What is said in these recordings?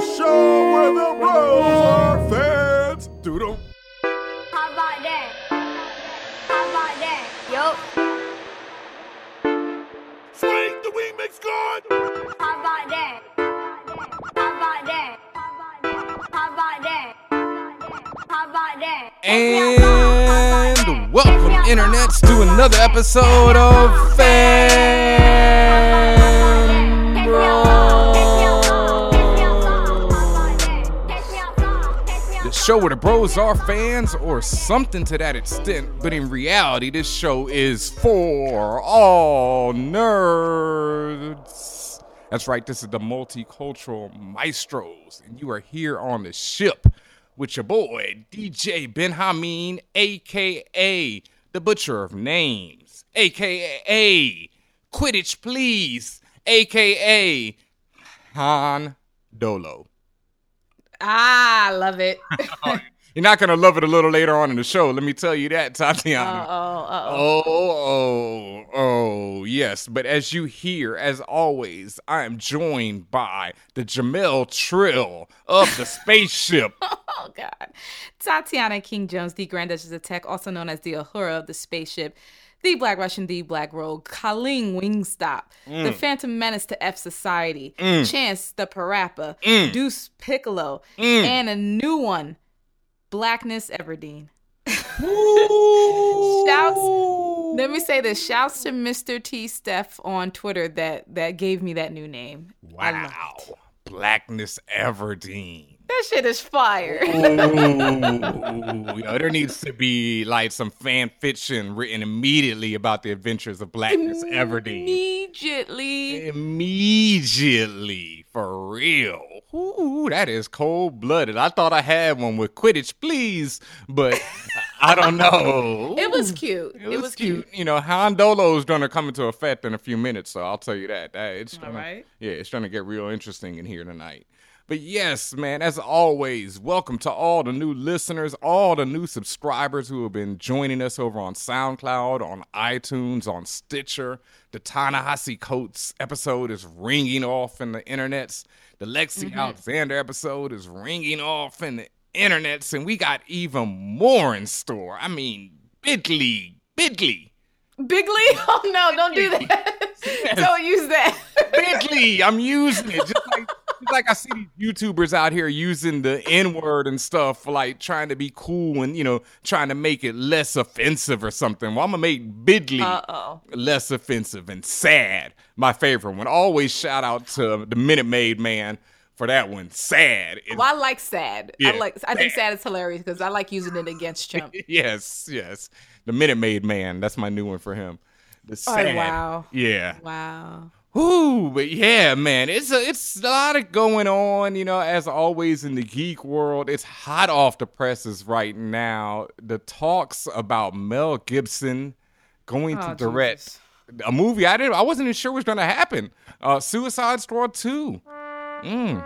The show where the bros are fans. Doodle. How about that? How about that? Yup. Swing the wing makes good. How about that? How about that? How about that? How about that? And welcome, internets, to another episode of Fan The show where the bros are fans or something to that extent, but in reality, this show is for all nerds. That's right, this is the multicultural maestros, and you are here on the ship with your boy, DJ Ben Hameen, aka the Butcher of Names, aka Quidditch Please, aka Han Dolo. Ah, I love it. You're not gonna love it a little later on in the show. Let me tell you that, Tatiana. oh, oh. Oh, oh, oh, yes. But as you hear, as always, I am joined by the Jamel Trill of the spaceship. Oh, God. Tatiana King Jones, the Grand Duchess of Tech, also known as the Uhura of the spaceship, the Black Russian, the Black Rogue, Colleen Wingstop, the mm. Phantom Menace to F Society, mm. Chance the Parappa, mm. Deuce Piccolo, and a new one, Blackness Everdeen. Shouts. Let me say this. Shouts to Mr. T Steph on Twitter that that gave me that new name. Wow. Blackness Everdeen. That shit is fire. Ooh, yo, there needs to be like some fan fiction written immediately about the adventures of Blackness Everdeen. Immediately. Immediately, for real. Ooh, that is cold blooded. I thought I had one with Quidditch, please, but I don't know. It was cute. It was, cute. You know, Han Dolo is going to come into effect in a few minutes, so I'll tell you that. that it's All gonna, right. Yeah, it's going to get real interesting in here tonight. But yes, man, as always, welcome to all the new listeners, all the new subscribers who have been joining us over on SoundCloud, on iTunes, on Stitcher. The Ta-Nehisi Coates episode is ringing off in the internets. The Lexi mm-hmm. Alexander episode is ringing off in the internets, and we got even more in store. I mean, Bidley, Bidley. Bigly? Oh no, don't do that. don't use that. Bentley, I'm using it. Just like, like I see these YouTubers out here using the N word and stuff, like trying to be cool and, you know, trying to make it less offensive or something. Well, I'm to make Bidley Uh-oh. less offensive and sad. My favorite one. Always shout out to the Minute Maid man for that one. Sad. Well, I like sad. Yeah, I like I think sad. sad is hilarious because I like using it against Trump. yes, yes. The Minute Maid man. That's my new one for him. The oh, sad. Oh, wow. Yeah. wow. Ooh, but yeah, man, it's a it's a lot of going on. You know, as always in the geek world, it's hot off the presses right now. The talks about Mel Gibson going to Oh, direct Jesus. a movie I didn't, I wasn't even sure was going to happen. Uh, Suicide Squad two. Mm.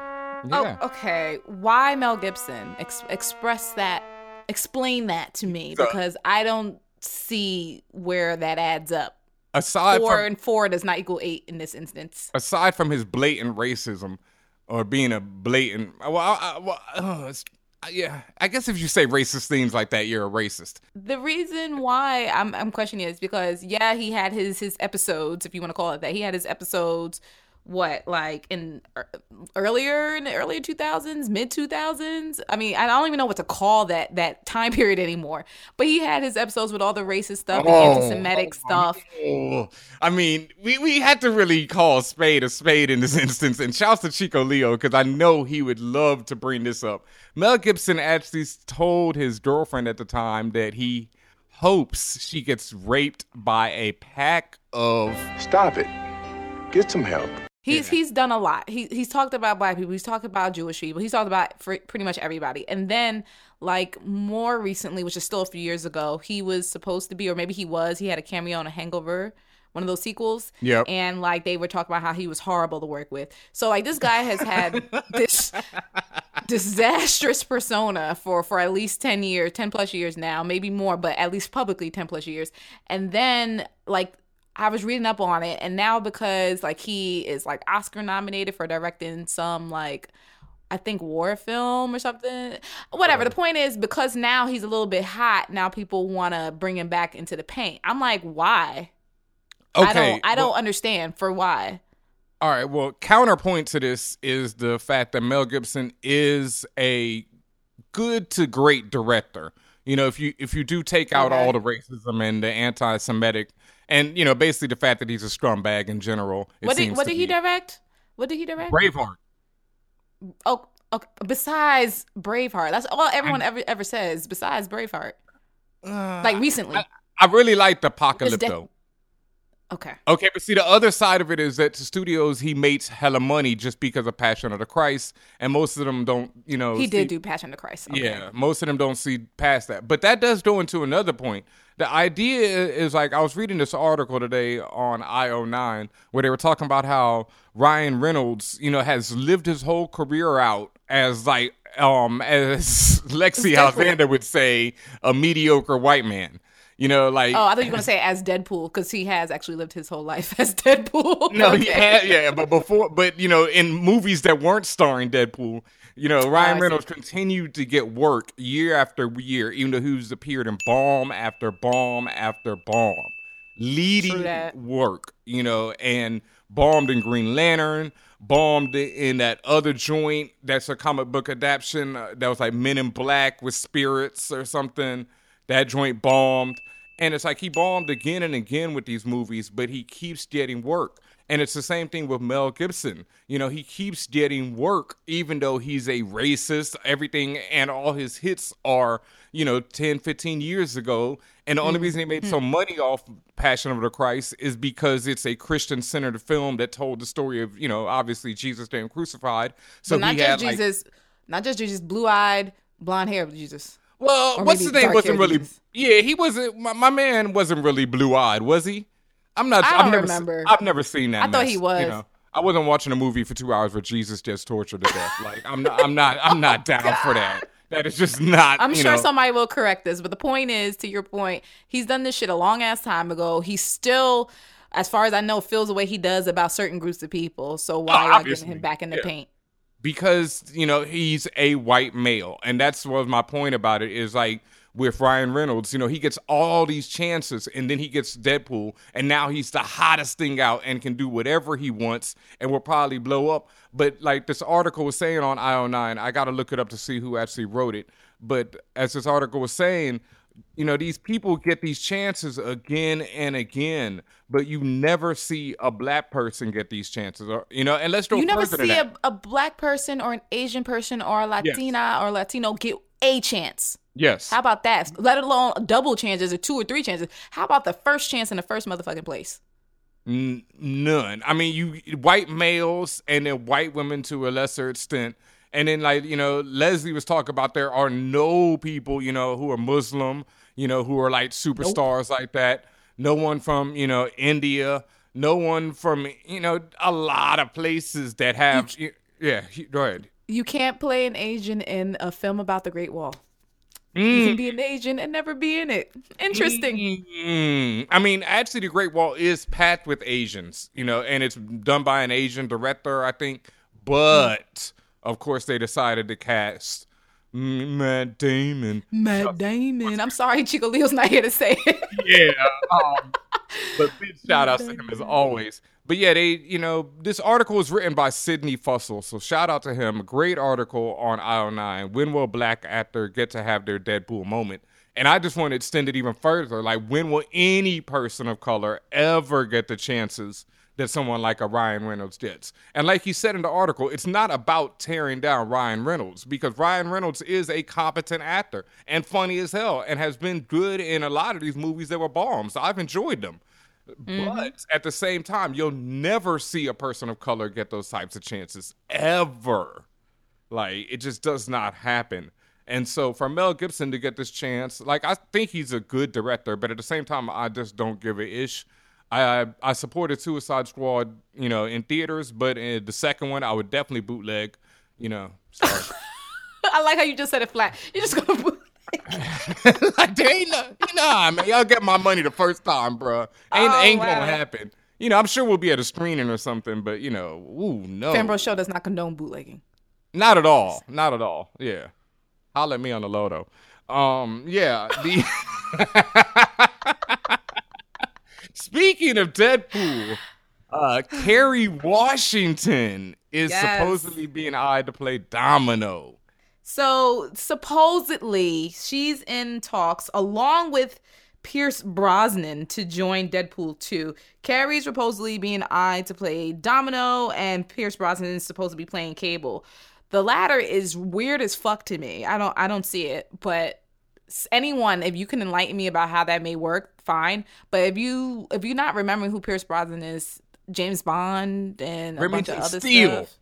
Yeah. Oh, okay. Why Mel Gibson? Ex- express that. Explain that to me because I don't see where that adds up. Aside Four from and four does not equal eight in this instance. aside from his blatant racism or being a blatant well, I, I, well uh, it's, yeah, I guess if you say racist things like that, you're a racist. The reason why I'm I'm questioning it is because yeah, he had his his episodes, if you want to call it that. He had his episodes what like in er, earlier in the earlier 2000s, mid 2000s. I mean, I don't even know what to call that that time period anymore. But he had his episodes with all the racist stuff, the anti-Semitic stuff. Oh, I mean, we, we had to really call spade a spade in this instance. And shouts to Chico Leo because I know he would love to bring this up. Mel Gibson actually told his girlfriend at the time that he hopes she gets raped by a pack of. Stop it. Get some help. He's he's done a lot. He he's talked about black people. He's talked about Jewish people. He's talked about fr- pretty much everybody. And then like more recently, which is still a few years ago, he was supposed to be, or maybe he was. He had a cameo on a Hangover, one of those sequels. Yep. And like they were talking about how he was horrible to work with. So like this guy has had this disastrous persona for for at least 10 years 10 plus years now maybe more but at least publicly 10 plus years and then like i was reading up on it and now because like he is like oscar nominated for directing some like I think war film or something. Whatever. The point is because now he's a little bit hot, now people want to bring him back into the paint. I'm like, why? Okay. I don't I don't well- understand for why. All right. Well, counterpoint to this is the fact that Mel Gibson is a good to great director. You know, if you if you do take out Okay. all the racism and the anti-Semitic, and you know, basically the fact that he's a scumbag in general. It What did what did he direct? What did he direct? Braveheart. Oh, okay. Besides Braveheart, that's all everyone ever ever says. Besides Braveheart, uh, like recently. I really liked Apocalypto. Okay. Okay, but see, the other side of it is that the studios he makes hella money just because of Passion of the Christ, and most of them don't, you know. He see- did do Passion of the Christ. Okay. Yeah, most of them don't see past that. But that does go into another point. The idea is like I was reading this article today on IO9 where they were talking about how Ryan Reynolds, you know, has lived his whole career out as like um as Lexi Alexander would say, a mediocre white man. You know, like Oh, I thought you were gonna say as Deadpool because he has actually lived his whole life as Deadpool. No, Okay. he had, yeah, but before, but you know, in movies that weren't starring Deadpool, you know, Oh, Ryan see. Reynolds continued to get work year after year, even though he's appeared in bomb after bomb after bomb, leading work, you know, and bombed in Green Lantern, bombed in that other joint that's a comic book adaptation uh, that was like Men in Black with spirits or something. That joint bombed. And it's like he bombed again and again with these movies, but he keeps getting work. And it's the same thing with Mel Gibson. You know, he keeps getting work, even though he's a racist, everything, and all his hits are, you know, 10, 15 years ago. And the only mm-hmm. reason he made some mm-hmm. money off Passion of the Christ is because it's a Christian centered film that told the story of, you know, obviously Jesus being crucified. So So not just had, like- Jesus, not just Jesus, blue eyed, blonde hair Jesus. Well, Or what's his name wasn't really. Yeah, he wasn't. My, my man wasn't really blue eyed, was he? I'm not. I don't never, remember. I've never seen that. I thought he was. You know? I wasn't watching a movie for two hours where Jesus gets tortured to death. Like I'm not. I'm not. I'm not oh, down for that. That is just not. I'm you sure know, somebody will correct this, but the point is, to your point, he's done this shit a long ass time ago. He's still, as far as I know, feels the way he does about certain groups of people. So why Oh, getting him back in the Yeah. paint? Because you know he's a white male. And that's was my point about it is like with Ryan Reynolds you know he gets all these chances and then he gets Deadpool and now he's the hottest thing out and can do whatever he wants and will probably blow up. But like this article was saying on IO9 I got to look it up to see who actually wrote it. But as this article was saying you know these people get these chances again and again but you never see a black person get these chances or you know and let's go You never see a, a black person or an Asian person or a Latina or Latino get a chance. yes How about that? Let alone double chances or two or three chances. How about the first chance in the first motherfucking place? N- none. I mean, you white males and then white women to a lesser extent. And then, like, you know, Leslie was talking about there are no people, you know, who are Muslim, you know, who are like superstars like that. No one from, you know, India. No one from, you know, a lot of places that have. yeah, he- go ahead. You can't play an Asian in a film about the Great Wall. You Mm. can be an Asian and never be in it. Interesting. Mm. I mean, actually, the Great Wall is packed with Asians, you know, and it's done by an Asian director, I think. But of course, they decided to cast Matt Damon. Matt Damon. I'm sorry, Chico Leo's not here to say it. Yeah. Um, but big shout outs to him as always. But yeah, they, you know, this article was written by Sidney Fussell. So shout out to him. Great article on IO9. When will black actor get to have their Deadpool moment? And I just want to extend it even further. Like, when will any person of color ever get the chances that someone like a Ryan Reynolds gets? And like you said in the article, it's not about tearing down Ryan Reynolds because Ryan Reynolds is a competent actor and funny as hell and has been good in a lot of these movies that were bombs. I've enjoyed them. Mm-hmm. But at the same time, you'll never see a person of color get those types of chances ever. Like it just does not happen. And so for Mel Gibson to get this chance, like I think he's a good director, but at the same time, I just don't give a ish. I I supported Suicide Squad, you know, in theaters, but in the second one, I would definitely bootleg. You know. I like how you just said it flat. You're just gonna put like, there ain't no, nah, man, y'all get my money the first time, bro. Ain't Oh, ain't wow. gonna happen. You know, I'm sure we'll be at a screening or something, but you know, ooh, no. Fanbro Show does not condone bootlegging. Not at all. Not at all. Yeah. Holler at me on the low though. Um, yeah. The Speaking of Deadpool, uh Kerry Washington is Yes. supposedly being eyed to play Domino. So supposedly she's in talks along with Pierce Brosnan to join Deadpool 2. Carrie's supposedly being eyed to play Domino, and Pierce Brosnan is supposed to be playing Cable. The latter is weird as fuck to me. I don't I don't see it, but anyone if you can enlighten me about how that may work, fine. But if you if you're not remembering who Pierce Brosnan is, James Bond and a bunch Remington of other Steele. stuff.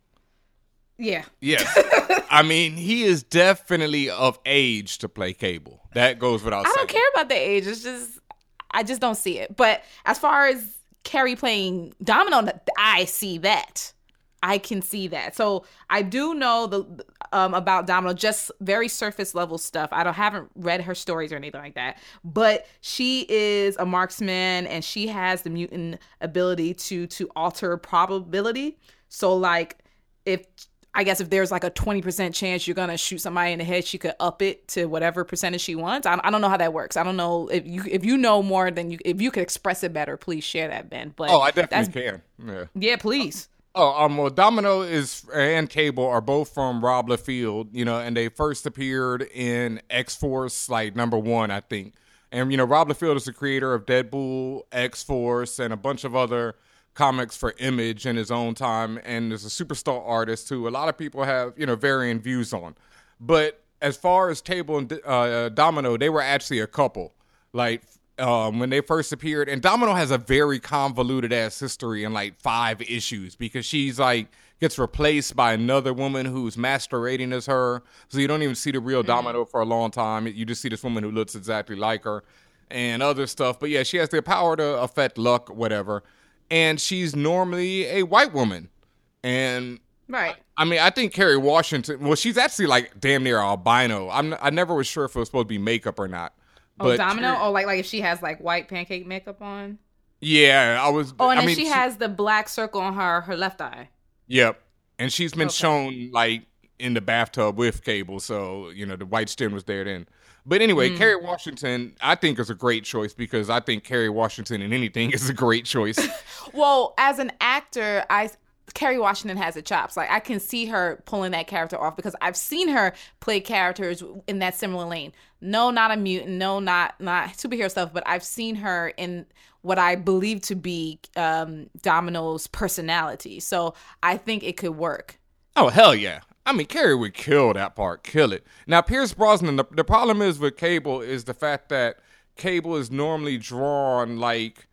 Yeah. Yes. I mean, he is definitely of age to play Cable. That goes without saying. I don't care about the age. It's just I just don't see it. But as far as Carrie playing Domino, I see that. I can see that. So I do know the um, about Domino, just very surface level stuff. I don't haven't read her stories or anything like that. But she is a marksman and she has the mutant ability to to alter probability. So like if I guess if there's like a 20% chance you're gonna shoot somebody in the head, she could up it to whatever percentage she wants. I, I don't know how that works. I don't know if you if you know more than you if you could express it better, please share that, Ben. But Oh, I that's- definitely can. Yeah. Yeah, please. Oh, um, well, Domino is and Cable are both from Rob Liefeld, you know, and they first appeared in X Force, like number one, I think. And you know, Rob Liefeld is the creator of Deadpool, X Force, and a bunch of other comics for Image in his own time, and is a superstar artist who a lot of people have, you know, varying views on. But as far as Cable and uh, Domino, they were actually a couple. Like um, when they first appeared, and Domino has a very convoluted ass history in like five issues because she's like gets replaced by another woman who's masquerading as her. So you don't even see the real Domino for a long time. You just see this woman who looks exactly like her and other stuff. But yeah, she has the power to affect luck, whatever. And she's normally a white woman. And Right. I mean, I think Kerry Washington. Well, she's actually like damn near albino. I'm. I never was sure if it was supposed to be makeup or not. Oh, But Domino? Kerry- Oh, like like if she has like white pancake makeup on. yeah, I was. Oh, and I then mean, she has the black circle on her her left eye. Yep, and she's been Okay. shown like in the bathtub with Cable, so you know the white skin was there then. But anyway, Mm. Kerry Washington, I think is a great choice because I think Kerry Washington in anything is a great choice. Well, as an actor, I Kerry Washington has the chops. Like I can see her pulling that character off because I've seen her play characters in that similar lane. No, not a mutant. No, not not superhero stuff. But I've seen her in what I believe to be um, Domino's personality. So I think it could work. Oh hell yeah! I mean, Carrie would kill that part, kill it. Now Pierce Brosnan. The, the problem is with Cable is the fact that Cable is normally drawn like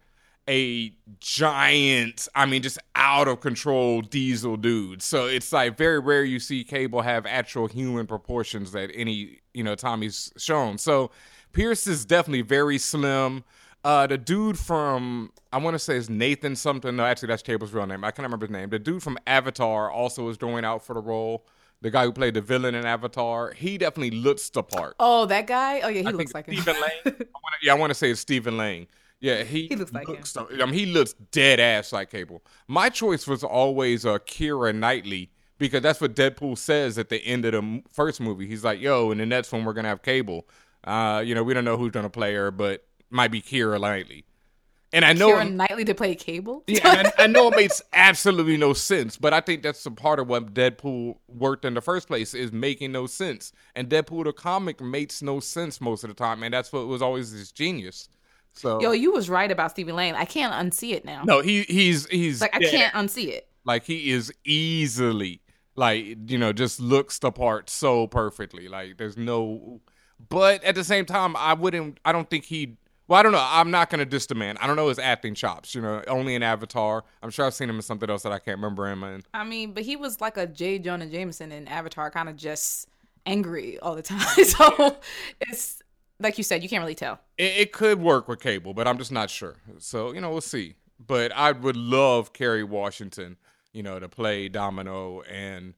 a giant. I mean, just out of control diesel dude. So it's like very rare you see Cable have actual human proportions that any you know Tommy's shown. So Pierce is definitely very slim. Uh, the dude from I want to say is Nathan something. No, actually that's Cable's real name. I can't remember his name. The dude from Avatar also was going out for the role. The guy who played the villain in Avatar, he definitely looks the part. Oh, that guy. Oh yeah, he I looks like him. Stephen Lang. I wanna, yeah, I want to say it's Stephen Lang. Yeah, he, He looks like looks I mean, he looks dead ass like Cable. My choice was always uh, Keira Knightley because that's what Deadpool says at the end of the first movie. He's like, "Yo," and the next one we're gonna have Cable. Uh, you know, we don't know who's gonna play her, but might be Keira Knightley. And I know Kieran Knightley to play Cable. yeah, and I, I know it makes absolutely no sense, but I think that's a part of what Deadpool worked in the first place is making no sense. And Deadpool the comic makes no sense most of the time, and that's what was always his genius. So Yo, you was right about Stephen Lang. I can't unsee it now. no, he he's he's like I can't unsee it. like he is easily like you know just looks the part so perfectly. Like there's no, but at the same time, I wouldn't. I don't think he. Well, I don't know. I'm not gonna diss the man. I don't know his acting chops. You know, only in Avatar. I'm sure I've seen him in something else that I can't remember him in. I mean, but he was like a J. Jonah Jameson in Avatar, kind of just angry all the time. so it's like you said, you can't really tell. It, it could work with Cable, but I'm just not sure. So you know, we'll see. But I would love Kerry Washington, you know, to play Domino, and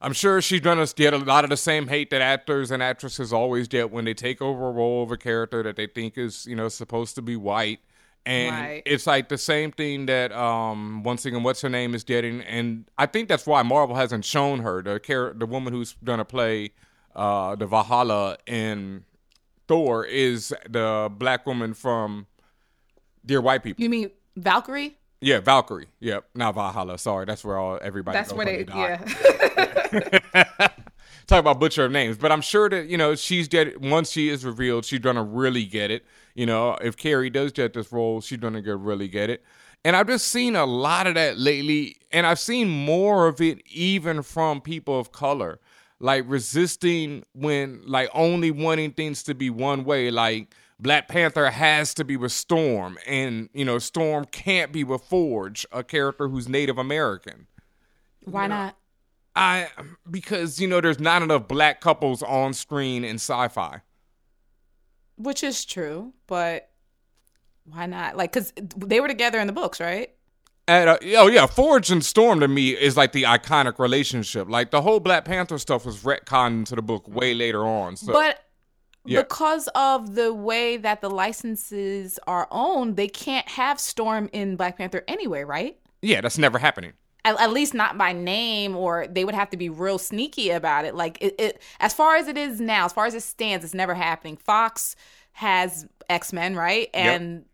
I'm sure she's gonna get a lot of the same hate that actors and actresses always get when they take over a role of a character that they think is, you know, supposed to be white. And Right. it's like the same thing that um once again what's her name is getting and I think that's why Marvel hasn't shown her the char- the woman who's gonna play uh the Valhalla in Thor is the black woman from Dear White People. You mean Valkyrie? Yeah, Valkyrie. Yep, not Valhalla. Sorry, that's where all everybody. That's where they, die. yeah. Talk about butcher of names, but I'm sure that you know she's get once she is revealed, she's gonna really get it. You know, if Carrie does get this role, she's gonna get really get it. And I've just seen a lot of that lately, and I've seen more of it even from people of color, like resisting when like only wanting things to be one way, like. Black Panther has to be with Storm, and you know Storm can't be with Forge, a character who's Native American. Why not? I because you know there's not enough black couples on screen in sci-fi. Which is true, but why not? Like, because they were together in the books, right? At, uh, oh yeah, Forge and Storm to me is like the iconic relationship. Like the whole Black Panther stuff was retconned into the book way later on. So but Yeah. because of the way that the licenses are owned, they can't have Storm in Black Panther anyway, right? yeah, that's never happening. At, at least not by name, or they would have to be real sneaky about it. Like it, it, as far as it is now, as far as it stands, it's never happening. Fox has X Men, right? And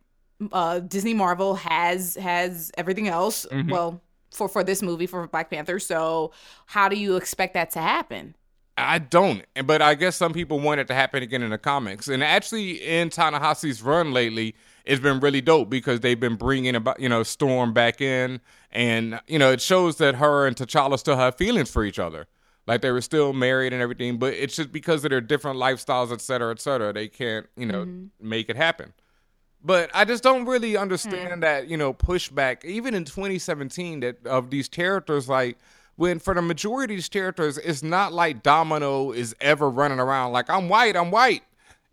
uh, Disney Marvel has has everything else. Mm-hmm. Well, for for this movie for Black Panther. So how do you expect that to happen? I don't, but I guess some people want it to happen again in the comics. And actually, in Ta-Nehisi's run lately, it's been really dope because they've been bringing about you know Storm back in, and you know it shows that her and T'Challa still have feelings for each other, like they were still married and everything. But it's just because of their different lifestyles, et cetera, et cetera, they can't you know make it happen. But I just don't really hmm. understand that, you know, pushback, even in 2017, that of these characters, like, when for the majority of these characters, it's not like Domino is ever running around like, I'm white, I'm white.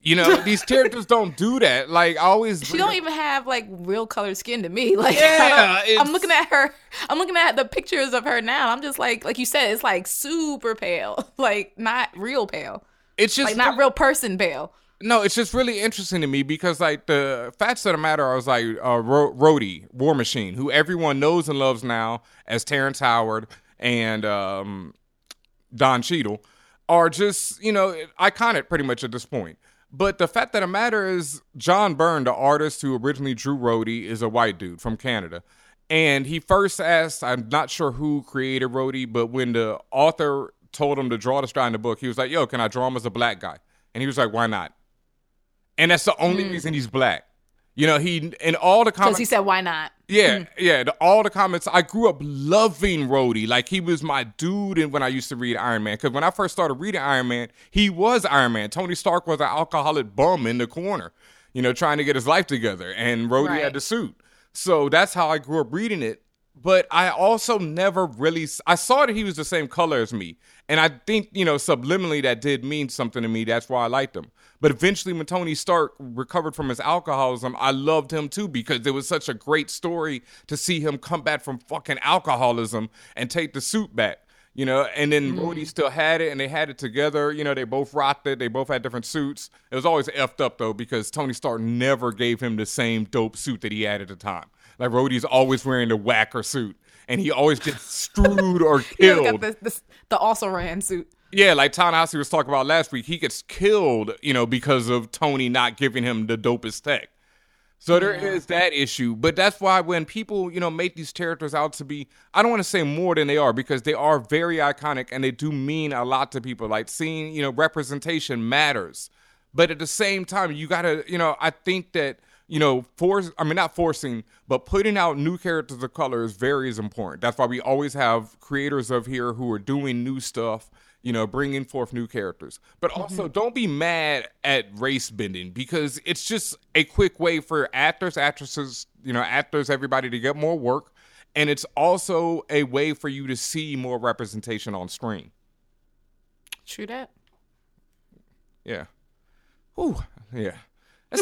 You know, these characters don't do that. Like, I always. She don't even have like real colored skin to me. Like, Yeah, I'm looking at her. I'm looking at the pictures of her now. I'm just like, like you said, it's like super pale, like not real pale, It's just like not real person pale. No, it's just really interesting to me because like the facts of the matter are like uh, Ro- Rhodey, War Machine, who everyone knows and loves now as Terrence Howard and um, Don Cheadle, are just you know iconic pretty much at this point. But the fact of the matter is, John Byrne, the artist who originally drew Rhodey, is a white dude from Canada. And he first asked, I'm not sure who created Rhodey, but when the author told him to draw this guy in the book, he was like, Yo, can I draw him as a black guy? And he was like, Why not? And that's the only mm. reason he's black. You know, he in all the Because comments. he said, "Why not?" Yeah, mm. yeah. The, all the comments. I grew up loving Rhodey. Like he was my dude. And when I used to read Iron Man, because when I first started reading Iron Man, he was Iron Man. Tony Stark was an alcoholic bum in the corner, you know, trying to get his life together, and Rhodey Right. had the suit. So that's how I grew up reading it. But I also never really. I saw that he was the same color as me, and I think you know subliminally that did mean something to me. That's why I liked him. But eventually, when Tony Stark recovered from his alcoholism, I loved him too because it was such a great story to see him come back from fucking alcoholism and take the suit back. You know, and then mm-hmm. Rhodey still had it, and they had it together. You know, they both rocked it. They both had different suits. It was always effed up though because Tony Stark never gave him the same dope suit that he had at the time. Like Rhodey's always wearing the whacker suit, and he always gets screwed or killed. got the, the the also ran suit. Yeah, like Ta-Nehisi was talking about last week, he gets killed, you know, because of Tony not giving him the dopest tech. So there is that issue, but that's why when people, you know, make these characters out to be, I don't want to say more than they are because they are very iconic and they do mean a lot to people. Like seeing, you know, representation matters, but at the same time, you gotta, you know, I think that, you know, force, I mean, not forcing, but putting out new characters of color is very is important. That's why we always have creators of here who are doing new stuff you know, bringing forth new characters. But mm-hmm. also, don't be mad at race bending because it's just a quick way for actors, actresses, you know, actors, everybody to get more work. And it's also a way for you to see more representation on screen. True that. Yeah. Ooh, yeah.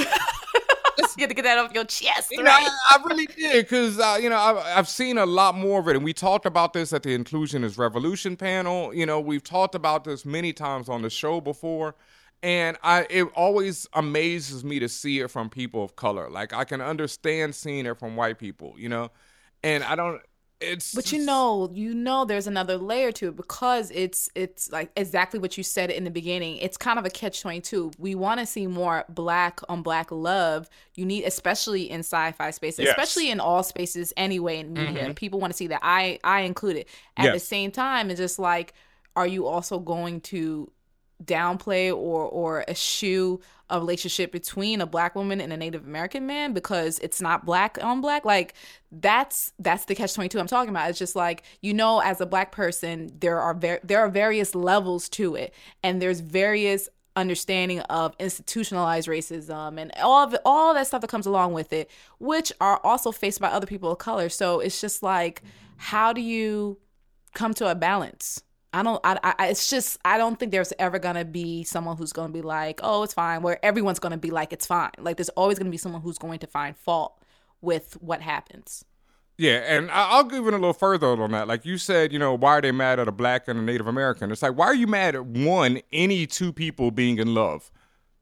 You had to get that off your chest, You know, right? I, I really did because uh, you know I've, I've seen a lot more of it, and we talked about this at the Inclusion is Revolution panel. You know, we've talked about this many times on the show before, And I it always amazes me to see it from people of color. Like I can understand seeing it from white people, you know? And I don't it's But you know, you know, there's another layer to it because it's it's like exactly what you said in the beginning. It's kind of a catch twenty two. We want to see more black on black love. You need, especially in sci-fi spaces, Yes. especially in all spaces anyway in media. Mm-hmm. People want to see that. I I include it At the same time, it's just like, are you also going to downplay or or eschew a relationship between a black woman and a Native American man because it's not black on black. Like that's that's the catch twenty two I'm talking about. It's just like you know, as a black person, there are ver- there are various levels to it, and there's various understanding of institutionalized racism and all of it, all that stuff that comes along with it, which are also faced by other people of color. So it's just like, how do you come to a balance? I don't. I, I. It's just. I don't think there's ever gonna be someone who's gonna be like, "Oh, it's fine." Where everyone's gonna be like, "It's fine." Like, there's always gonna be someone who's going to find fault with what happens. Yeah, and I'll go even a little further on that. Like you said, you know, why are they mad at a black and a Native American? It's like, why are you mad at one, any two people being in love?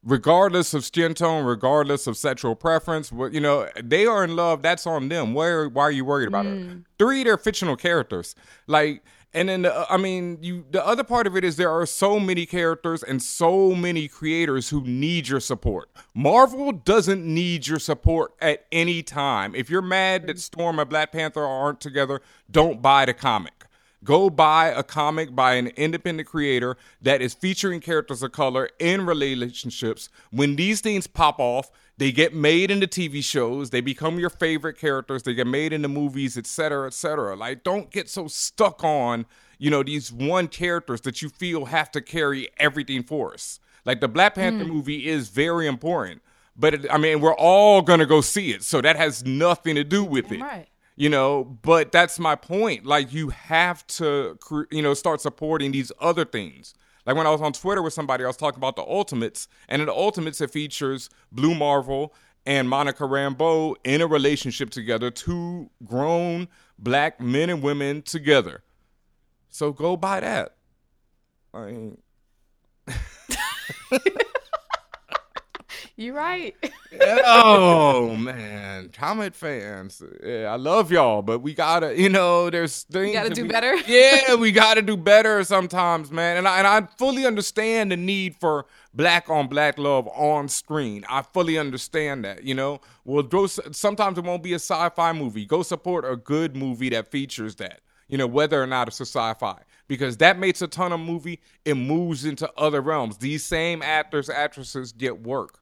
Regardless of skin tone, regardless of sexual preference, what you know, they are in love. That's on them. Where, why are you worried about it? Mm. Three, they're fictional characters. Like, and then the, I mean, you. The other part of it is there are so many characters and so many creators who need your support. Marvel doesn't need your support at any time. If you're mad that Storm and Black Panther aren't together, don't buy the comic. Go buy a comic by an independent creator that is featuring characters of color in relationships. When these things pop off, they get made into TV shows, they become your favorite characters, they get made into movies, etc., etc. Like, don't get so stuck on, you know, these one characters that you feel have to carry everything for us. Like the Black Panther hmm. movie is very important, but it, I mean, we're all gonna go see it, so that has nothing to do with it Right. You know but that's my point. Like you have to you know start supporting these other things. Like when i was on twitter with somebody i was talking about the ultimates and in the ultimates it features blue marvel and monica rambeau in a relationship together two grown black men and women together. So go buy that. I mean You're right. oh man, comic fans, yeah, I love y'all, but we gotta, you know, there's things gotta do we- better. Yeah, we gotta do better sometimes, man. And I and I fully understand the need for black on black love on screen. I fully understand that. You know, well, go, sometimes it won't be a sci-fi movie. Go support a good movie that features that. You know, whether or not it's a sci-fi, because that makes a ton of movie. It moves into other realms. These same actors, actresses get work.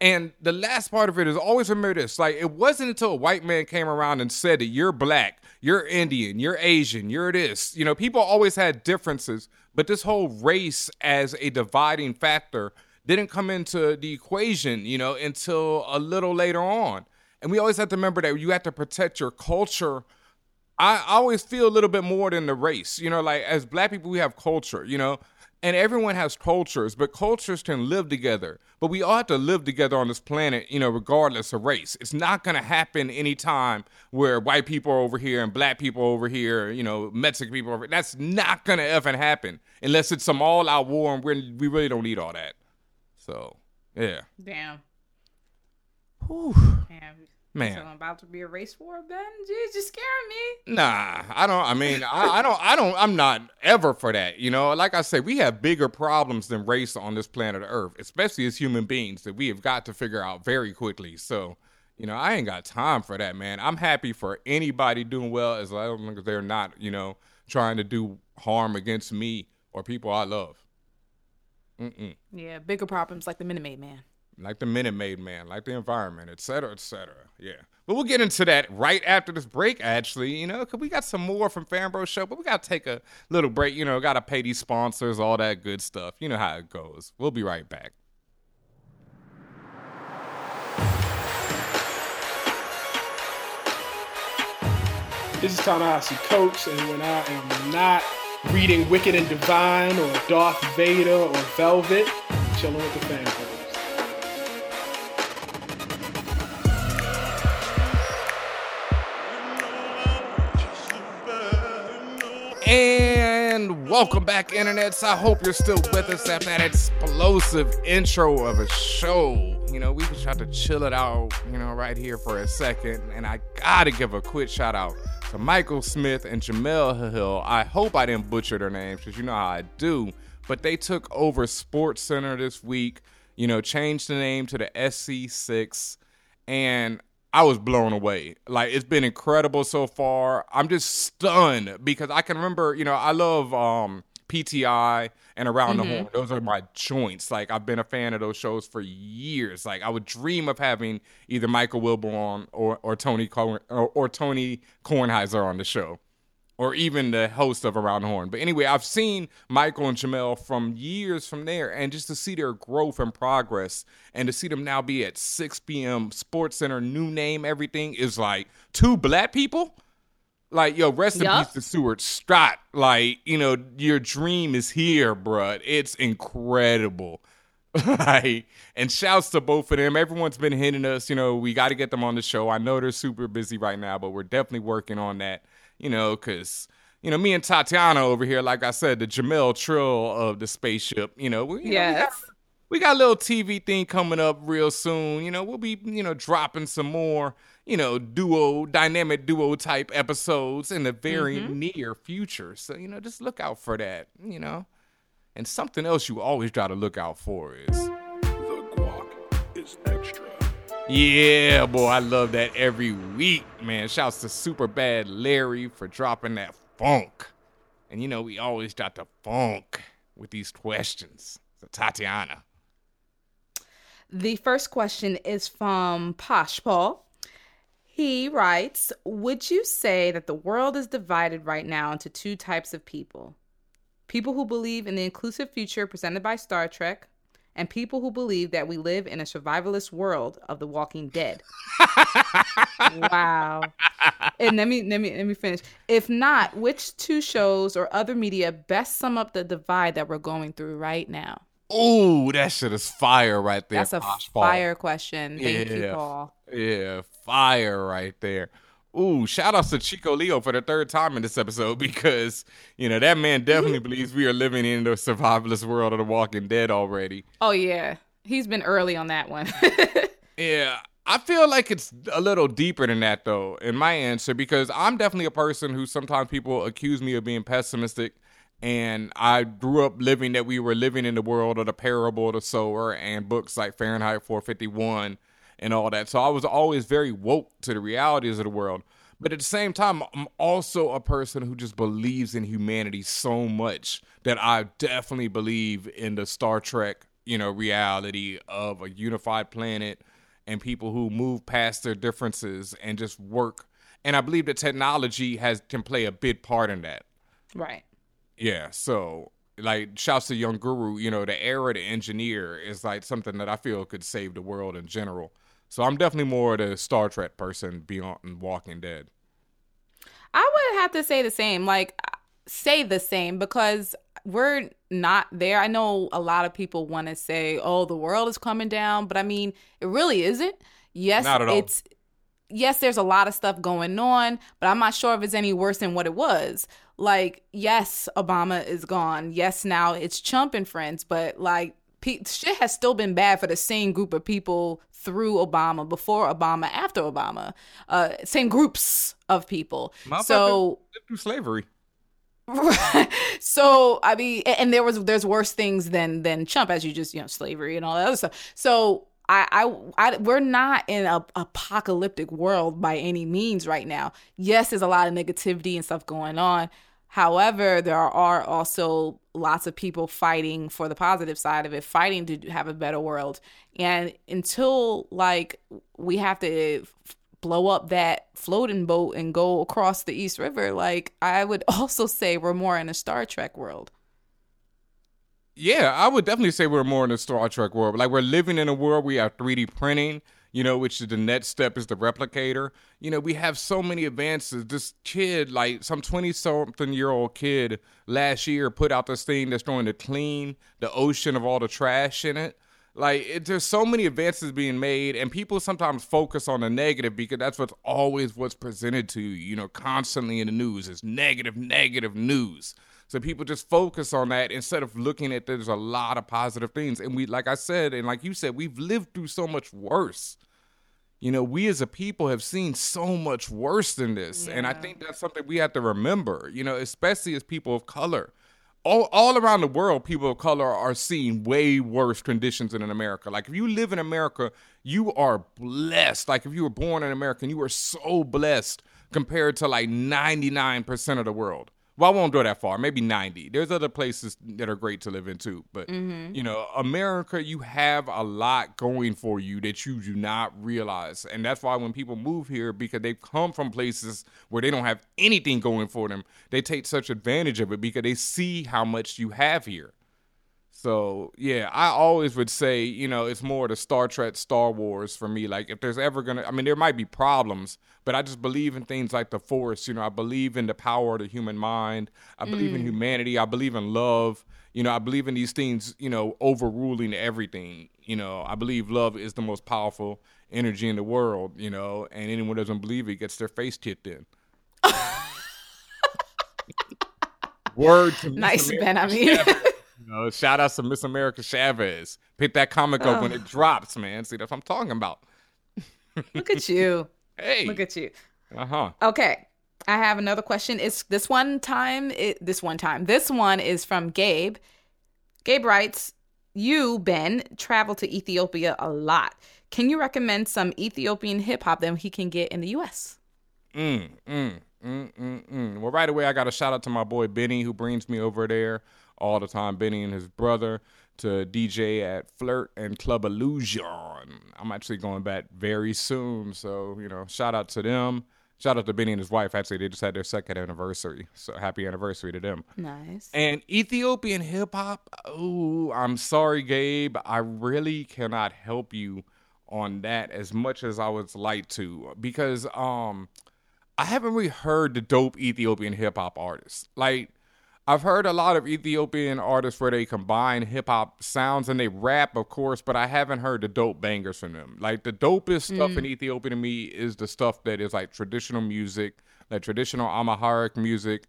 And the last part of it is always remember this. Like, it wasn't until a white man came around and said that you're black, you're Indian, you're Asian, you're this. You know, people always had differences, but this whole race as a dividing factor didn't come into the equation, you know, until a little later on. And we always have to remember that you have to protect your culture I always feel a little bit more than the race. You know, like as black people, we have culture, you know, and everyone has cultures, but cultures can live together. But we all have to live together on this planet, you know, regardless of race. It's not going to happen anytime where white people are over here and black people are over here, you know, Mexican people over That's not going to ever happen unless it's some all out war and we're, we really don't need all that. So, yeah. Damn. Damn. Man. So I'm about to be a race war, Ben. Jeez, you're scaring me. Nah, I don't. I mean, I, I don't. I don't. I'm not ever for that. You know, like I said, we have bigger problems than race on this planet Earth, especially as human beings that we have got to figure out very quickly. So, you know, I ain't got time for that, man. I'm happy for anybody doing well as long as they're not, you know, trying to do harm against me or people I love. Mm-mm. Yeah, bigger problems like the Minute Maid Man. Like the Minute Maid Man, like the environment, et cetera, et cetera. Yeah. But we'll get into that right after this break, actually, you know, because we got some more from Fanbro Show, but we got to take a little break, you know, got to pay these sponsors, all that good stuff. You know how it goes. We'll be right back. This is Ta-Nehisi Coates, and when I am not reading Wicked and Divine or Darth Vader or Velvet, I'm chilling with the fanboys. And welcome back, internets. I hope you're still with us after that explosive intro of a show. You know, we just tried to chill it out, you know, right here for a second. And I gotta give a quick shout out to Michael Smith and Jemele Hill. I hope I didn't butcher their names because you know how I do. But they took over Sports Center this week, you know, changed the name to the SC6. And I was blown away. Like it's been incredible so far. I'm just stunned because I can remember, you know, I love um PTI and Around Mm-hmm. the Horn. Those are my joints. Like I've been a fan of those shows for years. Like I would dream of having either Michael Wilbon or or Tony Corn, or, or Tony Kornheiser on the show or even the host of Around the Horn. But anyway, I've seen Michael and Jemele from years from there, and just to see their growth and progress, and to see them now be at 6 p.m. Sports Center, new name, everything is like two black people. Like, yo, rest in Yup. peace to Stuart Scott. Like, you know, your dream is here, bruh. It's incredible. like, and shouts to both of them. Everyone's been hitting us, you know, we got to get them on the show. I know they're super busy right now, but we're definitely working on that, you know, because, you know, me and Tatiana over here, like I said, the Jamel Trill of the spaceship, you know, we, you know, we got- Yes. we got a little TV thing coming up real soon. You know, we'll be, you know, dropping some more, you know, duo, dynamic duo type episodes in the very mm-hmm. near future. So, you know, just look out for that, you know. And something else you always try to look out for is, yeah, boy, I love that every week, man. Shouts to Super Bad Larry for dropping that funk. And, you know, we always got the funk with these questions. So, Tatiana. The first question is from Posh Paul. He writes, Would you say that the world is divided right now into two types of people? People who believe in the inclusive future presented by Star Trek, and people who believe that we live in a survivalist world of The Walking Dead. wow. And let me let me let me finish. If not, which two shows or other media best sum up the divide that we're going through right now? Ooh, that shit is fire right there. That's a Posh Paul. fire question. Thank you, Paul. Yeah, fire right there. Ooh, shout outs to Chico Leo for the third time in this episode because, you know, that man definitely believes we are living in the survivalist world of the walking dead already. Oh yeah, he's been early on that one. Yeah, I feel like it's a little deeper than that though in my answer because I'm definitely a person who sometimes people accuse me of being pessimistic and I grew up living that we were living in the world of the parable of the sower and books like Fahrenheit 451 and all that. So I was always very woke to the realities of the world. But at the same time, I'm also a person who just believes in humanity so much that I definitely believe in the Star Trek, you know, reality of a unified planet and people who move past their differences and just work. And I believe that technology has can play a big part in that. right. Yeah, so like shouts to Young Guru, you know, the era of the engineer is like something that I feel could save the world in general. So I'm definitely more of the Star Trek person beyond Walking Dead. I would have to say the same. Like say the same because we're not there. I know a lot of people want to say, "Oh, the world is coming down," but I mean, it really isn't. Yes, Not at all. it's yes, there's a lot of stuff going on, but I'm not sure if it's any worse than what it was. Like, yes, Obama is gone. Yes, now it's Trump and friends, but like, pe- shit has still been bad for the same group of people through Obama, before Obama, after Obama. Uh, same groups of people. My So Lived through slavery. so I mean, and there was there's worse things than than Trump, as you just you know slavery and all that other stuff. So I I, I we're not in a apocalyptic world by any means right now. Yes, there's a lot of negativity and stuff going on. However, there are also lots of people fighting for the positive side of it, fighting to have a better world. And until like we have to blow up that floating boat and go across the East River, like I would also say we're more in a Star Trek world. Yeah, I would definitely say we're more in a Star Trek world. Like we're living in a world we have 3D printing, you know, which is the next step is the replicator. You know, we have so many advances. This kid, like some 20 something year old kid last year put out this thing that's going to clean the ocean of all the trash in it. Like it, there's so many advances being made, and people sometimes focus on the negative because that's what's always what's presented to you. You know, constantly in the news is negative, negative news. So people just focus on that instead of looking at there's a lot of positive things. And we, like I said, and like you said, we've lived through so much worse. You know, we as a people have seen so much worse than this. And I think that's something we have to remember, you know, especially as people of color. All, all around the world, people of color are seeing way worse conditions than in America. Like, if you live in America, you are blessed. Like, if you were born in America, you are so blessed compared to like 99% of the world. Well, I won't go that far. Maybe 90. There's other places that are great to live in too. But, mm-hmm. you know, America, you have a lot going for you that you do not realize. And that's why when people move here, because they've come from places where they don't have anything going for them, they take such advantage of it because they see how much you have here. So yeah, I always would say, you know, it's more the Star Trek, Star Wars for me. Like if there's ever gonna, I mean, there might be problems, but I just believe in things like the Force. You know, I believe in the power of the human mind. I believe in mm. humanity. I believe in love. You know, I believe in these things. You know, overruling everything. You know, I believe love is the most powerful energy in the world. You know, and anyone who doesn't believe it gets their face kicked in. Word to Miss Nice, America Ben. I mean, you know, shout out to Miss America Chavez. Pick that comic up when it drops, man. See, that's what I'm talking about. look at you. Hey. Look at you. uh huh. Okay. I have another question. It's this one time, it, this one time. This one is from Gabe. Gabe writes, You, Ben, travel to Ethiopia a lot. Can you recommend some Ethiopian hip hop that he can get in the US? Mm, mm, mm, mm, mm. Well, right away, I got a shout out to my boy Benny, who brings me over there all the time. Benny and his brother to DJ at Flirt and Club Illusion. I'm actually going back very soon, so you know, shout out to them. Shout out to Benny and his wife. Actually, they just had their second anniversary, so happy anniversary to them. Nice. And Ethiopian hip hop, oh, I'm sorry, Gabe. I really cannot help you on that as much as I would like to because um I haven't really heard the dope Ethiopian hip hop artists. Like I've heard a lot of Ethiopian artists where they combine hip hop sounds and they rap, of course, but I haven't heard the dope bangers from them. Like the dopest stuff in Ethiopia to me is the stuff that is like traditional music, like traditional Amharic music,